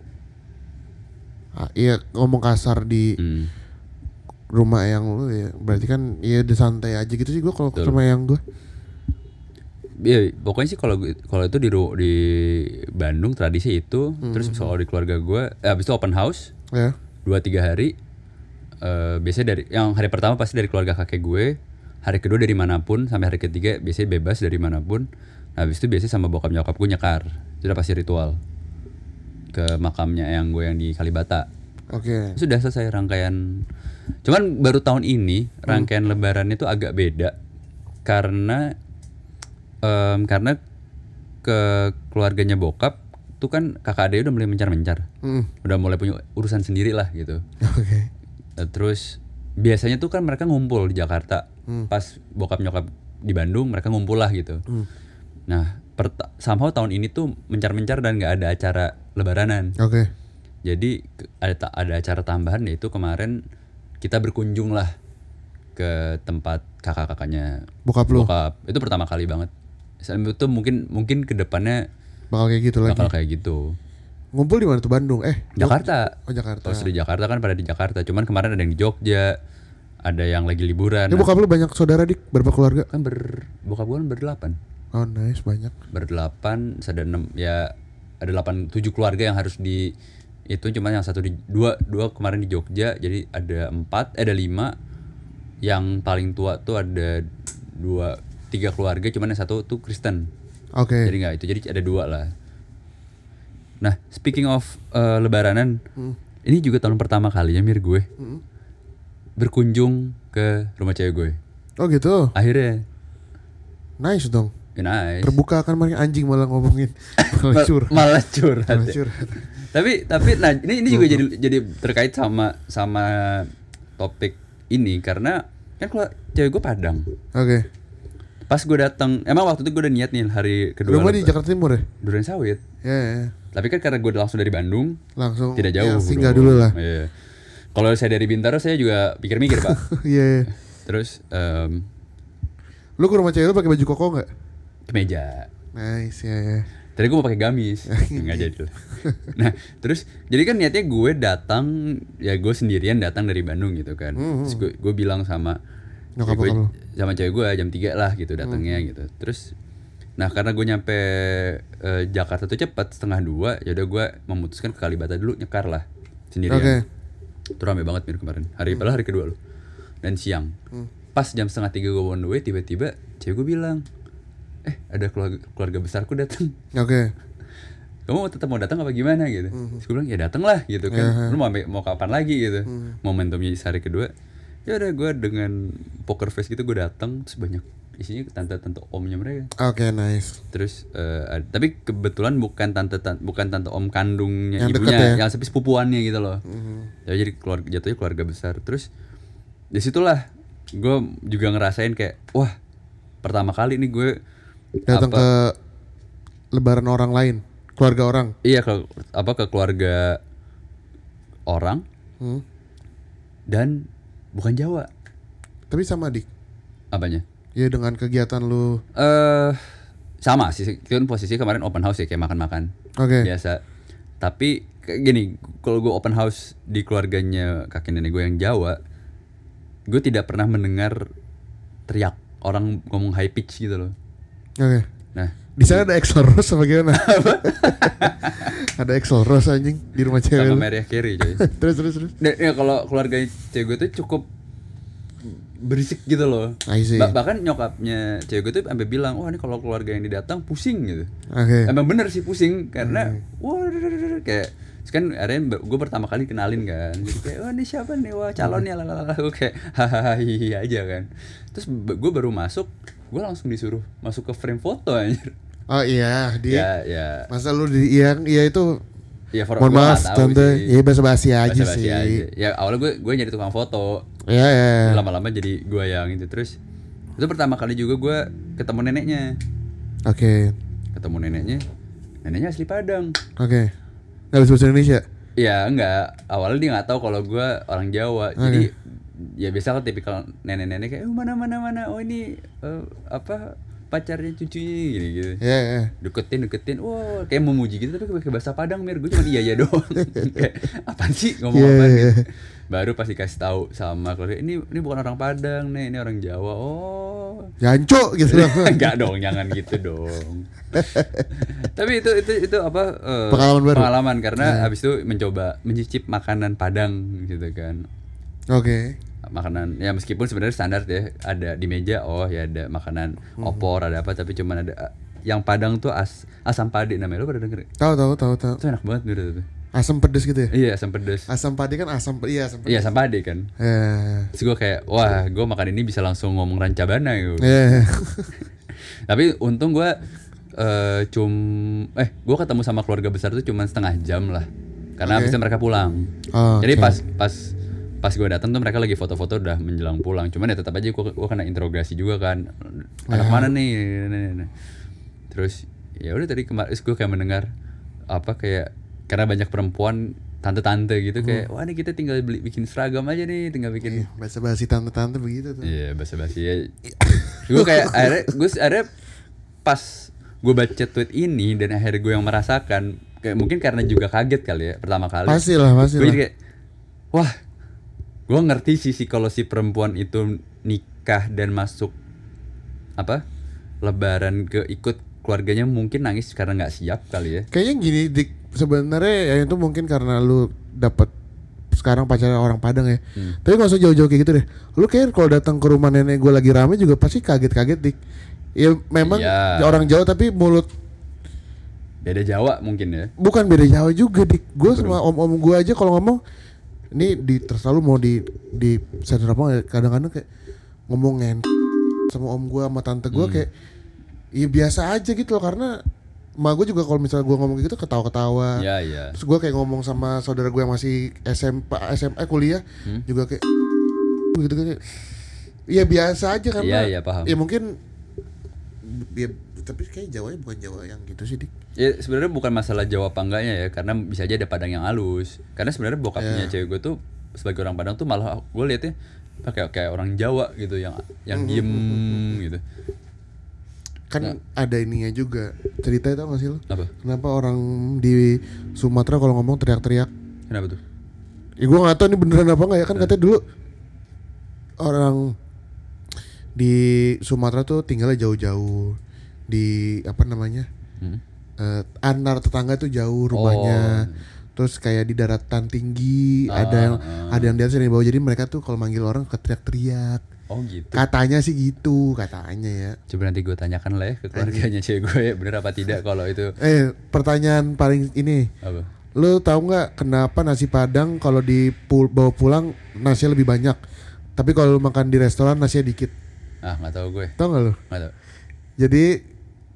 iya ngomong kasar di Hmm. rumah yang lu ya berarti kan ya udah santai aja gitu sih gua kalau Betul. sama yang gua Iya, pokoknya sih kalau gue- kalau itu di di Bandung tradisi itu, terus kalau di keluarga gue, eh, habis itu open house ya dua tiga hari. eh biasanya dari yang hari pertama pasti dari keluarga kakek gue, hari kedua dari mana pun sampai hari ketiga biasanya bebas dari mana pun. Nah, habis itu biasanya sama bokap nyokap gue nyekar, itu udah pasti ritual ke makamnya yang gue yang di Kalibata. oke. Sudah selesai rangkaian. Cuman baru tahun ini rangkaian Lebaran itu agak beda. Karena em, karena ke keluarganya bokap tuh kan kakak adek udah mulai mencar-mencar, Hmm, udah mulai punya urusan sendiri lah gitu. oke. Eh, Terus biasanya tuh kan mereka ngumpul di Jakarta, pas bokap nyokap di Bandung mereka ngumpul lah gitu. Nah, somehow tahun ini tuh mencar-mencar dan nggak ada acara Lebaranan. oke Jadi ke- ada ada acara tambahan yaitu kemarin kita berkunjung lah ke tempat kakak-kakaknya bokap lu bokap. Itu pertama kali banget. Sambil itu mungkin mungkin ke depannya bakal kayak gitu lagi bakal kayak gitu. ngumpul di mana tuh Bandung eh Jakarta. oh Jakarta Kalau sudah di Jakarta kan pada di Jakarta. Cuman kemarin ada yang di Jogja, ada yang lagi liburan. ini bokap lu banyak saudara dik berapa keluarga Kan ber bokap gue kan berdelapan. Oh nice banyak. Berdelapan, ada enam ya ada delapan tujuh keluarga yang harus di itu cuman yang satu di dua dua kemarin di Jogja jadi ada empat eh, ada lima. Yang paling tua tuh ada dua tiga keluarga cuman yang satu tuh Kristen. Oke. Jadi nggak itu jadi ada dua lah. Nah speaking of eh, Lebaranan ini juga tahun pertama kalinya mir gue berkunjung ke rumah cewek gue. Oh gitu? Akhirnya. Nice dong nice. Terbuka kan malah anjing malah ngomongin. [laughs] Malah Ma- curhat. malah curhat malah ya. [laughs] tapi tapi nah ini ini juga jadi jadi terkait sama sama topik ini karena kan kalau cewek gue Padang. Oke. Pas gue datang emang waktu itu gue udah niat nih hari kedua rumah di Jakarta Timur ya? Durian Sawit. Ya, ya. tapi kan karena gue langsung dari Bandung langsung tidak ya, jauh singgah dong. dulu lah. Iya. kalau saya dari Bintaro saya juga pikir-mikir pak. [laughs] Iya iya. terus em, lu ke rumah cewek lu pakai baju koko nggak kemeja nice ya, ya. Tadi gue mau pakai gamis, [laughs] nggak jadi lah. Nah, terus jadi kan niatnya gue datang, ya gue sendirian datang dari Bandung gitu kan. Terus gue, gue bilang sama Nyokap ya gue, sama cewek gue jam 3 lah gitu datangnya gitu. Terus, nah karena gue nyampe eh, Jakarta tuh cepat setengah dua, ya udah gue memutuskan ke Kalibata dulu nyekar lah sendirian. Oke. Itu rame banget mir kemarin. Hari padahal hari kedua lo. Dan siang. Hmm. Pas jam setengah tiga gue on the way, tiba-tiba cewek gue bilang, eh ada keluarga, keluarga besarku datang oke. Kamu tetap mau datang apa gimana gitu. Terus gue bilang ya datang lah gitu kan. Lu mau mau kapan lagi? gitu. Momentumnya hari kedua ya udah gue dengan poker face gitu gue datang terus banyak isinya tante-tante omnya mereka. Oke nice. Terus ad- tapi kebetulan bukan tante tan- bukan tante om kandungnya Yang ibunya deket ya? yang tapi sepupuannya gitu loh. Ya, jadi keluarga jatuhnya keluarga besar. Terus di situlah gue juga ngerasain kayak wah pertama kali nih gue datang ke lebaran orang lain keluarga orang Iya ke apa ke keluarga orang Hmm. dan bukan Jawa. tapi sama dik Apanya? ya dengan kegiatan lu Eh sama sih kan posisi kemarin open house ya kayak makan-makan oke biasa. Tapi kayak gini, kalau gue open house di keluarganya kakek nenek gue yang Jawa, gue tidak pernah mendengar teriak orang ngomong high pitch gitu loh. Oke. Nah, Di sana ada Excel Rose apa gimana? [laughs] [laughs] ada Excel Rose anjing di rumah cewek. sama lu. Mariah Carey coy. [laughs] terus terus terus. Dan ya kalau keluarga cewek gue tuh cukup berisik gitu loh. Ba- bahkan nyokapnya cewek gue tuh sampai bilang, wah ini kalau keluarga ini datang pusing gitu. Oke. Emang bener sih pusing karena wah kayak kan akhirnya gue pertama kali kenalin kan jadi kayak wah ini siapa nih wah calonnya lalala gue kayak hahaha hihi aja kan terus gue baru masuk gue langsung disuruh masuk ke frame foto anjir Oh iya, dia ya ya masa lu di yang iya itu ya for Mohon maaf tante, ya basa basi aja Basa-basi sih. aja. ya awalnya gue gue jadi tukang foto Ya ya. lama-lama jadi gue yang itu terus itu pertama kali juga gue ketemu neneknya Oke. ketemu neneknya neneknya asli Padang Oke. Nggak bisa bahasa Indonesia. Ya enggak, awalnya dia nggak tahu kalau gue orang Jawa. Jadi ya biasa kan tipikal nenek-nenek kayak "Eh, mana mana mana, oh ini eh, apa pacarnya cucunya gini gitu. Ya ya. Deketin deketin, wah kayak memuji gitu tapi pakai bahasa Padang mir, gue cuma iya iya doang. [laughs] [laughs] kayak apaan sih ngomong Iya, apa iya. gitu. Baru pasti kasih tahu sama keluarga ini ini bukan orang Padang nih, ini orang Jawa. Oh, Jancok gitu. [laughs] Enggak dong, jangan gitu dong. Tapi itu itu itu apa eh, Pengalaman baru? Iya. pengalaman karena habis itu mencoba mencicip makanan Padang gitu kan. Oke. Makanan ya meskipun sebenarnya standar ya, ada di meja oh ya ada makanan Hmm. opor, ada apa tapi cuman ada yang Padang tuh as asam padi namanya. Lu pada denger? Tahu tahu tahu tahu. Itu enak banget menurut itu. Asam pedes gitu ya? Iya, asam pedes. Asam padi kan asam iya asam pedes. Iya, asam padi kan. Eh. Terus gue kayak, wah, gue makan ini bisa langsung ngomong rancabana gitu. [laughs] Eh. Tapi untung gue eh cum eh gue ketemu sama keluarga besar tuh cuma setengah jam lah. Karena Oke. habisnya mereka pulang. Oh, Jadi oke. pas pas pas gue datang tuh mereka lagi foto-foto udah menjelang pulang. Cuman ya tetap aja gue gue kena interogasi juga kan. Anak mana nih? Nah, nah, nah. Terus ya udah tadi kemarin gue kayak mendengar apa kayak karena banyak perempuan tante-tante gitu kayak wah ini kita tinggal beli bikin seragam aja nih tinggal bikin Bahasa basi tante-tante begitu tuh. Iya bahasa basi ya. gue kayak [laughs] akhirnya gue akhirnya pas gue baca tweet ini dan akhirnya gue yang merasakan kayak mungkin karena juga kaget kali ya pertama kali. Pasti lah, pasti Gue kayak wah gue ngerti sih sih kalau si perempuan itu nikah dan masuk apa lebaran ke ikut keluarganya mungkin nangis karena nggak siap kali ya. Kayaknya gini dik sebenarnya ya itu mungkin karena lu dapat sekarang pacarnya orang Padang ya. Hmm. Tapi gak usah jauh-jauh kayak gitu deh. Lu kayak kalau datang ke rumah nenek gue lagi rame juga pasti kaget-kaget dik. Ya memang Iya. orang Jawa tapi mulut Beda Jawa mungkin ya. bukan beda Jawa juga dik. Gue sama om-om gue aja kalau ngomong ini di terserah lu mau di di sensor apa kadang-kadang kayak ngomongin sama om gue sama tante Hmm. gue kayak ya biasa aja gitu loh karena emak gue juga kalau misalnya gue ngomong gitu ketawa-ketawa. Iya iya. Terus gue kayak ngomong sama saudara gue yang masih SMP, SMA kuliah Hmm? juga kayak gitu kayak Iya biasa aja karena Iya, iya, paham. Ya mungkin ya, tapi kayak Jawanya bukan Jawa yang gitu sih dik. Ya sebenarnya bukan masalah Jawa apa enggaknya ya, karena bisa aja ada Padang yang halus. Karena sebenarnya bokapnya Iya. cewek gue tuh sebagai orang Padang tuh malah gue liatnya pakai kayak orang Jawa gitu yang yang Hmm, diem gitu. Kan ada ininya juga cerita itu gak sih lo? Apa? Kenapa orang di Sumatera kalau ngomong teriak-teriak? Kenapa tuh? Ya gue gak tahu ini beneran apa nggak ya kan katanya dulu orang di Sumatera tuh tinggalnya jauh-jauh di apa namanya Hmm? eh, antar tetangga tuh jauh rumahnya. Terus kayak di daratan tinggi ada yang ada yang di atas ada yang di bawah jadi mereka tuh kalau manggil orang teriak-teriak. Oh gitu. Katanya sih gitu katanya ya. Coba nanti gue tanyakan lah ya ke keluarganya cewek gue ya bener apa tidak kalau itu Eh pertanyaan paling ini apa? Lu tahu nggak kenapa nasi padang kalau di pul bawa pulang nasinya lebih banyak, tapi kalau lu makan di restoran nasinya dikit. Ah nggak tahu gue, Tahu nggak lu? nggak tahu. Jadi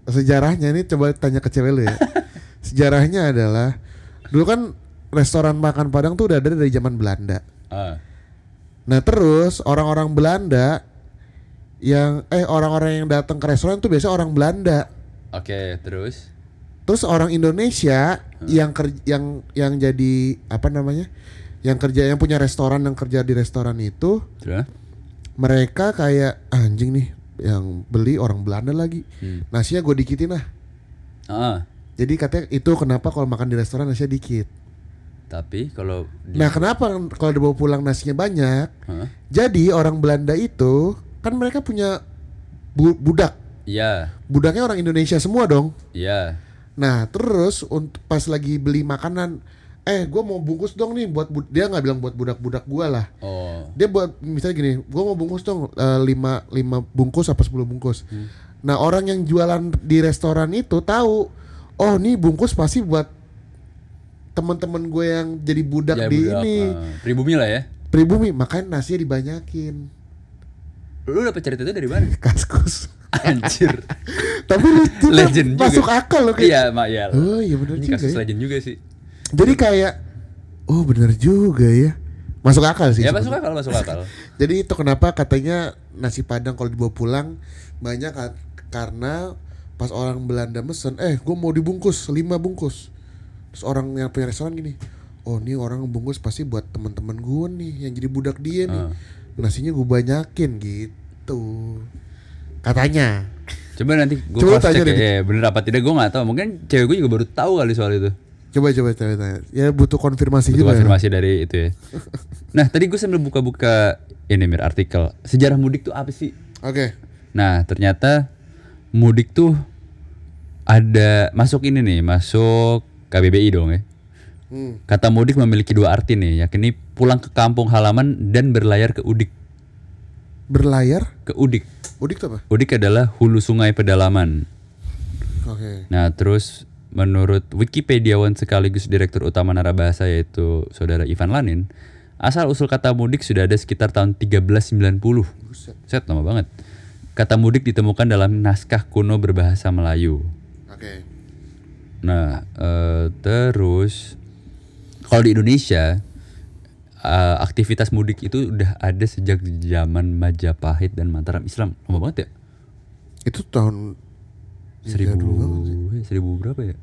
sejarahnya ini coba tanya ke cewek lu ya. [laughs] sejarahnya adalah dulu kan restoran makan padang tuh udah ada dari zaman Belanda. Ah, Nah terus orang-orang Belanda yang eh orang-orang yang datang ke restoran tuh biasanya orang Belanda. oke terus. Terus orang Indonesia yang ker yang yang jadi apa namanya? Yang kerja yang punya restoran yang kerja di restoran itu Terus? mereka kayak "Ah, anjing nih yang beli orang Belanda lagi. Hmm. Nasinya gue dikitin lah. Ah, Jadi katanya itu kenapa kalau makan di restoran nasinya dikit. Tapi kalau di- Nah kenapa kalau dibawa pulang nasinya banyak? Hah? Jadi orang Belanda itu kan mereka punya bu- budak. Iya, Budaknya orang Indonesia semua dong. iya. Nah terus untuk pas lagi beli makanan, eh gue mau bungkus dong nih buat dia nggak bilang buat budak-budak gue lah. Oh, Dia buat misalnya gini, gue mau bungkus dong eh, lima lima bungkus apa 10 bungkus. Nah orang yang jualan di restoran itu tahu, oh nih bungkus pasti buat teman-teman gue yang jadi budak ya di budak, ini eh, pribumi lah ya. pribumi, makanya nasinya dibanyakin. Lu dapet cerita itu dari mana? [laughs] Kaskus. Anjir. [laughs] Tapi kan, legend juga. masuk akal loh kayak. Iya, mak ya. Oh iya bener Ini juga kasus ya. legend juga sih. Jadi kayak oh bener juga ya. Masuk akal sih. Ya sebenarnya. masuk akal, masuk akal. [laughs] Jadi itu kenapa katanya nasi padang kalau dibawa pulang banyak ka- karena pas orang Belanda mesen, eh gue mau dibungkus lima bungkus. Terus orang yang punya restoran gini, oh ini orang bungkus pasti buat teman-teman gue nih yang jadi budak dia nih. Ah. Nasinya gue banyakin gitu. Katanya. Coba nanti gue cross check ya, ya, bener apa tidak gue gak tahu. Mungkin cewek gue juga baru tahu kali soal itu. Coba coba coba tanya. Ya butuh konfirmasi Butuh juga. konfirmasi dari itu ya. [laughs] Nah tadi gue sambil buka-buka ini mir artikel sejarah mudik tuh apa sih? Oke. Nah ternyata mudik tuh ada masuk ini nih masuk KBBI dong ya. Hmm. Kata mudik memiliki dua arti nih, yakni pulang ke kampung halaman dan berlayar ke udik. Berlayar? Ke udik. Udik tuh apa? Udik adalah hulu sungai pedalaman. Oke. Nah, terus menurut Wikipediawan sekaligus Direktur Utama Narabahasa yaitu Saudara Ivan Lanin, asal usul kata mudik sudah ada sekitar tahun 1390. Buset. Set lama banget. Kata mudik ditemukan dalam naskah kuno berbahasa Melayu. Oke. Nah, eh, terus kalau di Indonesia eh, aktivitas mudik itu udah ada sejak zaman Majapahit dan Mataram Islam. Lama banget ya? Itu tahun Seribu, banget sih. eh, seribu berapa ya?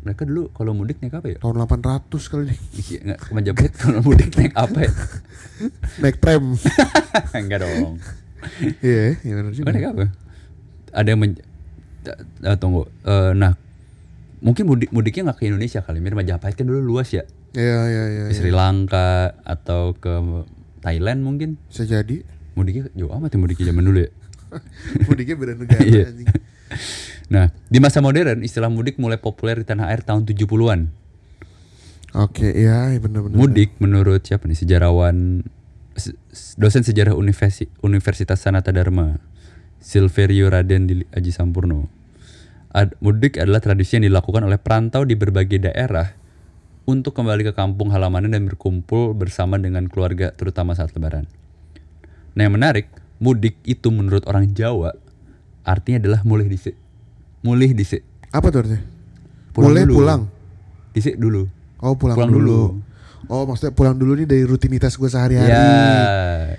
Mereka dulu kalau mudik naik apa ya? tahun 800 kali nih. Iya, nggak ke Majapahit kalau mudik naik apa ya? [laughs] Naik tram. [laughs] Enggak dong. Iya, iya benar juga. Kan naik apa? Ada yang men- ta- tunggu. Eh, nah, mungkin mudik mudiknya nggak ke Indonesia kali. Mir Majapahit kan dulu luas ya. Iya, iya, iya. Ke Sri Lanka atau ke Thailand mungkin. Bisa jadi. Mudiknya jauh amat ya mudiknya zaman dulu ya. [laughs] Mudiknya beda negara Iya. Nah, di masa modern istilah mudik mulai populer di tanah air tahun 70-an. Oke, iya benar-benar. Mudik menurut siapa nih sejarawan dosen sejarah Universi- Universitas Sanata Dharma Silverio Raden Aji Sampurno. Ad- mudik adalah tradisi yang dilakukan oleh perantau di berbagai daerah untuk kembali ke kampung halamannya dan berkumpul bersama dengan keluarga terutama saat lebaran. Nah yang menarik, mudik itu menurut orang Jawa artinya adalah mulih disik. Mulih disik. Apa tuh artinya? Pulang Mulai dulu. pulang. Dulu. Oh, pulang, Pulang dulu. dulu. Oh, maksudnya pulang dulu nih dari rutinitas gue sehari-hari. Ya,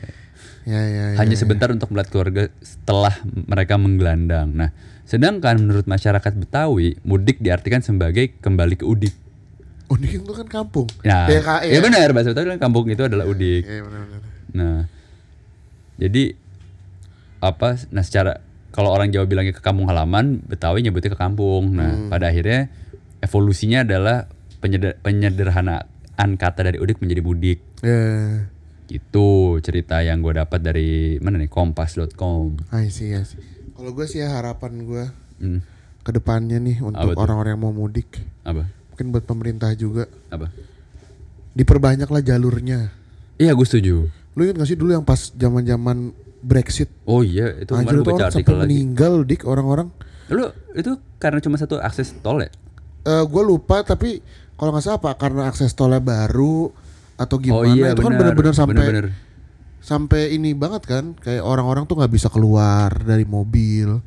Ya, ya, ya. hanya ya. sebentar untuk melihat keluarga setelah mereka menggelandang. Nah, sedangkan menurut masyarakat Betawi, mudik diartikan sebagai kembali ke udik. Udik itu kan kampung. Nah, Ya, Kak, ya benar bahasa Betawi kan kampung itu adalah udik. Iya, benar-benar. Nah, jadi apa? Nah, secara kalau orang Jawa bilangnya ke kampung halaman, Betawi nyebutnya ke kampung. Nah, Hmm. pada akhirnya evolusinya adalah penyeder- penyederhanaan kata dari udik menjadi mudik. Ya. Gitu cerita yang gue dapat dari mana nih kompas.com. I see, I see. Kalau gue sih ya harapan gue Hmm, ke depannya nih untuk orang-orang yang mau mudik, apa? mungkin buat pemerintah juga Apa? diperbanyaklah jalurnya. Iya gue setuju. Lu inget gak sih dulu yang pas zaman-zaman Brexit? Oh iya itu Anjir kemarin itu baca orang artikel lagi. meninggal dik orang-orang. Lu itu karena cuma satu akses tol ya? Eh gue lupa tapi kalau nggak salah apa karena akses tolnya baru atau gimana oh iya itu kan benar, bener-bener sampai bener-bener. sampai ini banget kan kayak orang-orang tuh nggak bisa keluar dari mobil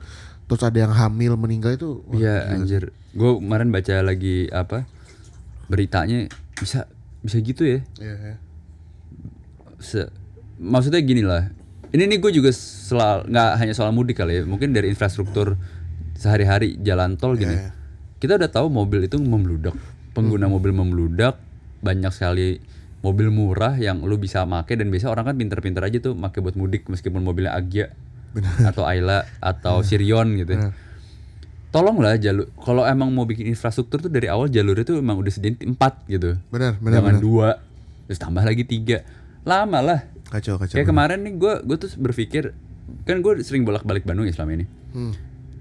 terus ada yang hamil meninggal itu Iya anjir. Gue kemarin baca lagi apa beritanya bisa bisa gitu ya. Iya, iya. Se- maksudnya gini lah. Ini nih gue juga selal nggak hanya soal mudik kali ya. Mungkin dari infrastruktur sehari-hari jalan tol gini. Iya. Kita udah tahu mobil itu membludak. Pengguna Hmm. mobil membludak banyak sekali mobil murah yang lu bisa make dan biasa orang kan pinter-pinter aja tuh make buat mudik meskipun mobilnya Agya atau Ayla atau Sirion gitu. Benar. tolonglah jalur kalau emang mau bikin infrastruktur tuh dari awal jalurnya tuh emang udah sediain empat gitu Benar, benar, jangan benar. dua terus tambah lagi tiga lama lah Kacau, kacau. kayak kemarin nih gue gue tuh berpikir kan gue sering bolak balik Bandung ya selama ini Hmm.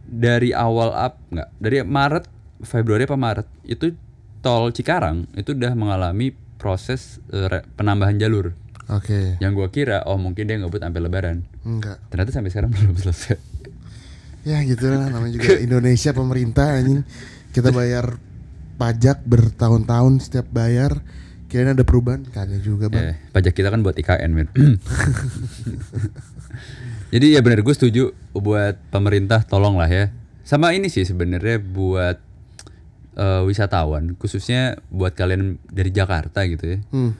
dari awal up nggak dari Maret Februari apa Maret itu tol Cikarang itu udah mengalami proses eh, penambahan jalur Oke. yang gua kira oh mungkin dia ngebut sampai Lebaran Enggak. ternyata sampai sekarang [laughs] belum selesai Ya gitu lah namanya juga Indonesia pemerintah anjing. Kita bayar pajak bertahun-tahun setiap bayar. Kirain ada perubahan, kagak juga, Bang. Eh, pajak kita kan buat IKN men [laughs] jadi ya benar gue setuju buat pemerintah tolong lah ya sama ini sih sebenarnya buat eh, wisatawan khususnya buat kalian dari Jakarta gitu ya Hmm.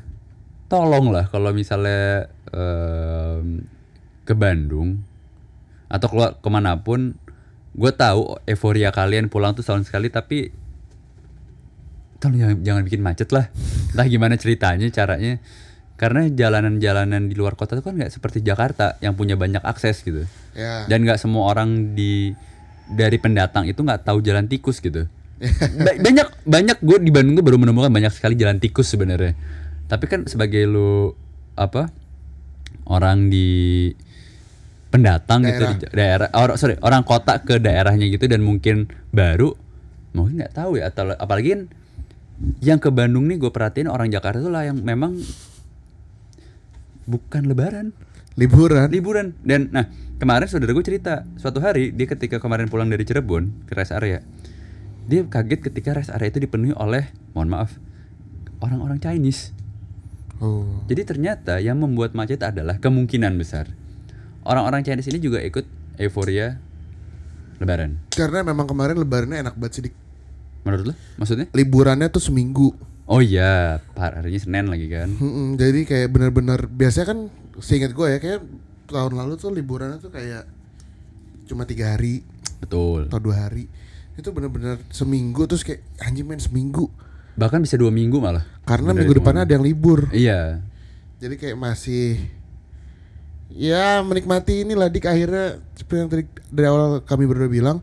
tolong lah kalau misalnya em, ke Bandung atau keluar ke mana pun gue tahu euforia kalian pulang tuh setahun sekali tapi tolong jangan, jangan bikin macet lah. Entah gimana ceritanya caranya. Karena jalanan-jalanan di luar kota itu kan nggak seperti Jakarta yang punya banyak akses gitu. Ya. dan nggak semua orang di dari pendatang itu nggak tahu jalan tikus gitu. [laughs] Ba- banyak banyak. Gue di Bandung tuh baru menemukan banyak sekali jalan tikus sebenarnya. Tapi kan sebagai lu apa orang di pendatang gitu di daerah. orang sorry orang kota ke daerahnya gitu dan mungkin baru mungkin nggak tahu ya. Atau apalagi kan yang ke Bandung nih gue perhatiin orang Jakarta tuh lah yang memang bukan lebaran Liburan. liburan dan nah kemarin saudara gue cerita suatu hari dia ketika kemarin pulang dari Cirebon ke rest area dia kaget ketika rest area itu dipenuhi oleh mohon maaf orang-orang Chinese Oh. jadi ternyata yang membuat macet adalah kemungkinan besar orang-orang Chinese ini juga ikut euforia lebaran Karena memang kemarin lebarannya enak banget sih. Menurut lo maksudnya? Liburannya tuh seminggu. oh iya harinya Senin lagi kan? Mm-mm, jadi kayak benar-benar biasanya kan seingat gue ya kayak tahun lalu tuh liburannya tuh kayak cuma tiga hari betul. atau dua hari. Itu benar-benar seminggu terus kayak anjing main seminggu. Bahkan bisa dua minggu malah. Karena Dari minggu depannya ada yang libur. Iya. Jadi kayak masih ya menikmati inilah dik. Akhirnya seperti yang tadi dari awal kami berdua bilang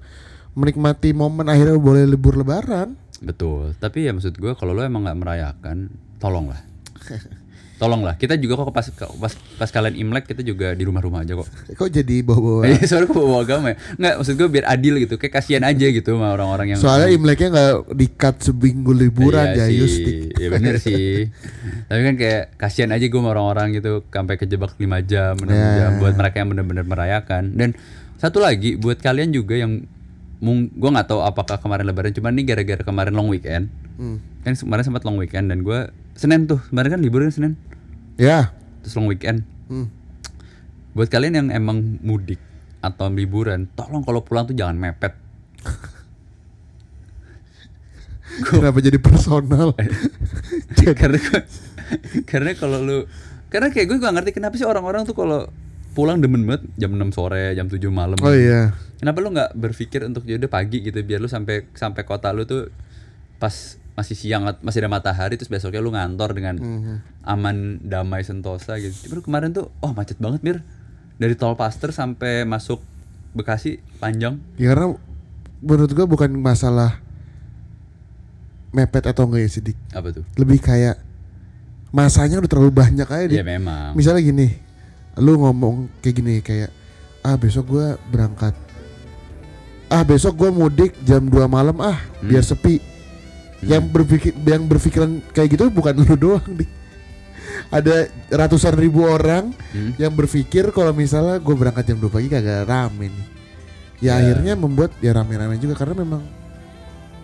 menikmati momen akhirnya boleh libur lebaran Betul, tapi ya maksud gue kalau lo emang nggak merayakan, tolonglah, [laughs] tolonglah. Kita juga kok pas pas pas kalian imlek kita juga di rumah-rumah aja kok. [laughs] kok jadi bawa-bawa Iya, [laughs] soalnya kok bawa agama ya. Nggak, maksud gue biar adil gitu, kayak kasihan aja gitu sama orang-orang yang. soalnya imleknya nggak dikat seminggu liburan Iya sih, dik Iya bener sih. Tapi kan kayak kasihan aja gue sama orang-orang gitu sampai kejebak 5 jam, 6 Ya. jam buat mereka yang benar-benar merayakan. Dan satu lagi buat kalian juga yang mung gue nggak tahu apakah kemarin lebaran cuman nih gara-gara kemarin long weekend. Hmm. Kan kemarin sempat long weekend dan gue Senin tuh, kemarin kan libur kan Senin. ya Terus long weekend. Hmm. Buat kalian yang emang mudik atau liburan, tolong kalau pulang tuh jangan mepet. [laughs] kenapa jadi personal [laughs] karena gua- karena kalau lu karena kayak gue gak ngerti kenapa sih orang-orang tuh kalau pulang demen banget jam 6 sore, jam 7 malam. oh iya Kenapa lu nggak berpikir untuk yaudah pagi gitu biar lu sampai sampai kota lu tuh pas masih siang masih ada matahari terus besoknya lu ngantor dengan aman damai sentosa gitu. Cuma kemarin tuh oh macet banget mir dari tol Paster sampai masuk Bekasi panjang. Ya karena menurut gua bukan masalah mepet atau enggak ya sidik. Apa tuh? Lebih kayak masanya udah terlalu banyak aja Iya memang. Misalnya gini, lu ngomong kayak gini kayak ah besok gua berangkat. Ah besok gua mudik jam 2 malam ah Hmm. biar sepi. Yang berpikir yang berpikiran kayak gitu bukan [laughs] lu doang dik. Ada ratusan ribu orang Hmm. yang berpikir kalau misalnya gue berangkat jam 2 pagi kagak rame nih. Ya, Ya. akhirnya membuat ya rame-rame juga karena memang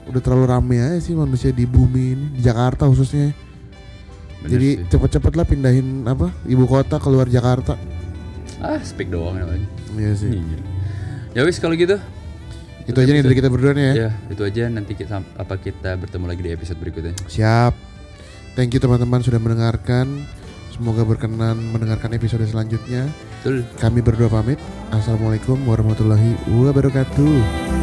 udah terlalu rame aja sih manusia di bumi ini di Jakarta khususnya. Bener Jadi cepet-cepet lah pindahin apa ibu kota keluar Jakarta. ah speak doang namanya. Iya sih. Iya. Ya wis kalau gitu. Itu aja nih dari kita berdua nih ya. Ya, itu aja nanti kita apa kita bertemu lagi di episode berikutnya. Siap. Thank you teman-teman sudah mendengarkan. Semoga berkenan mendengarkan episode selanjutnya. Betul. Kami berdua pamit. Assalamualaikum warahmatullahi wabarakatuh.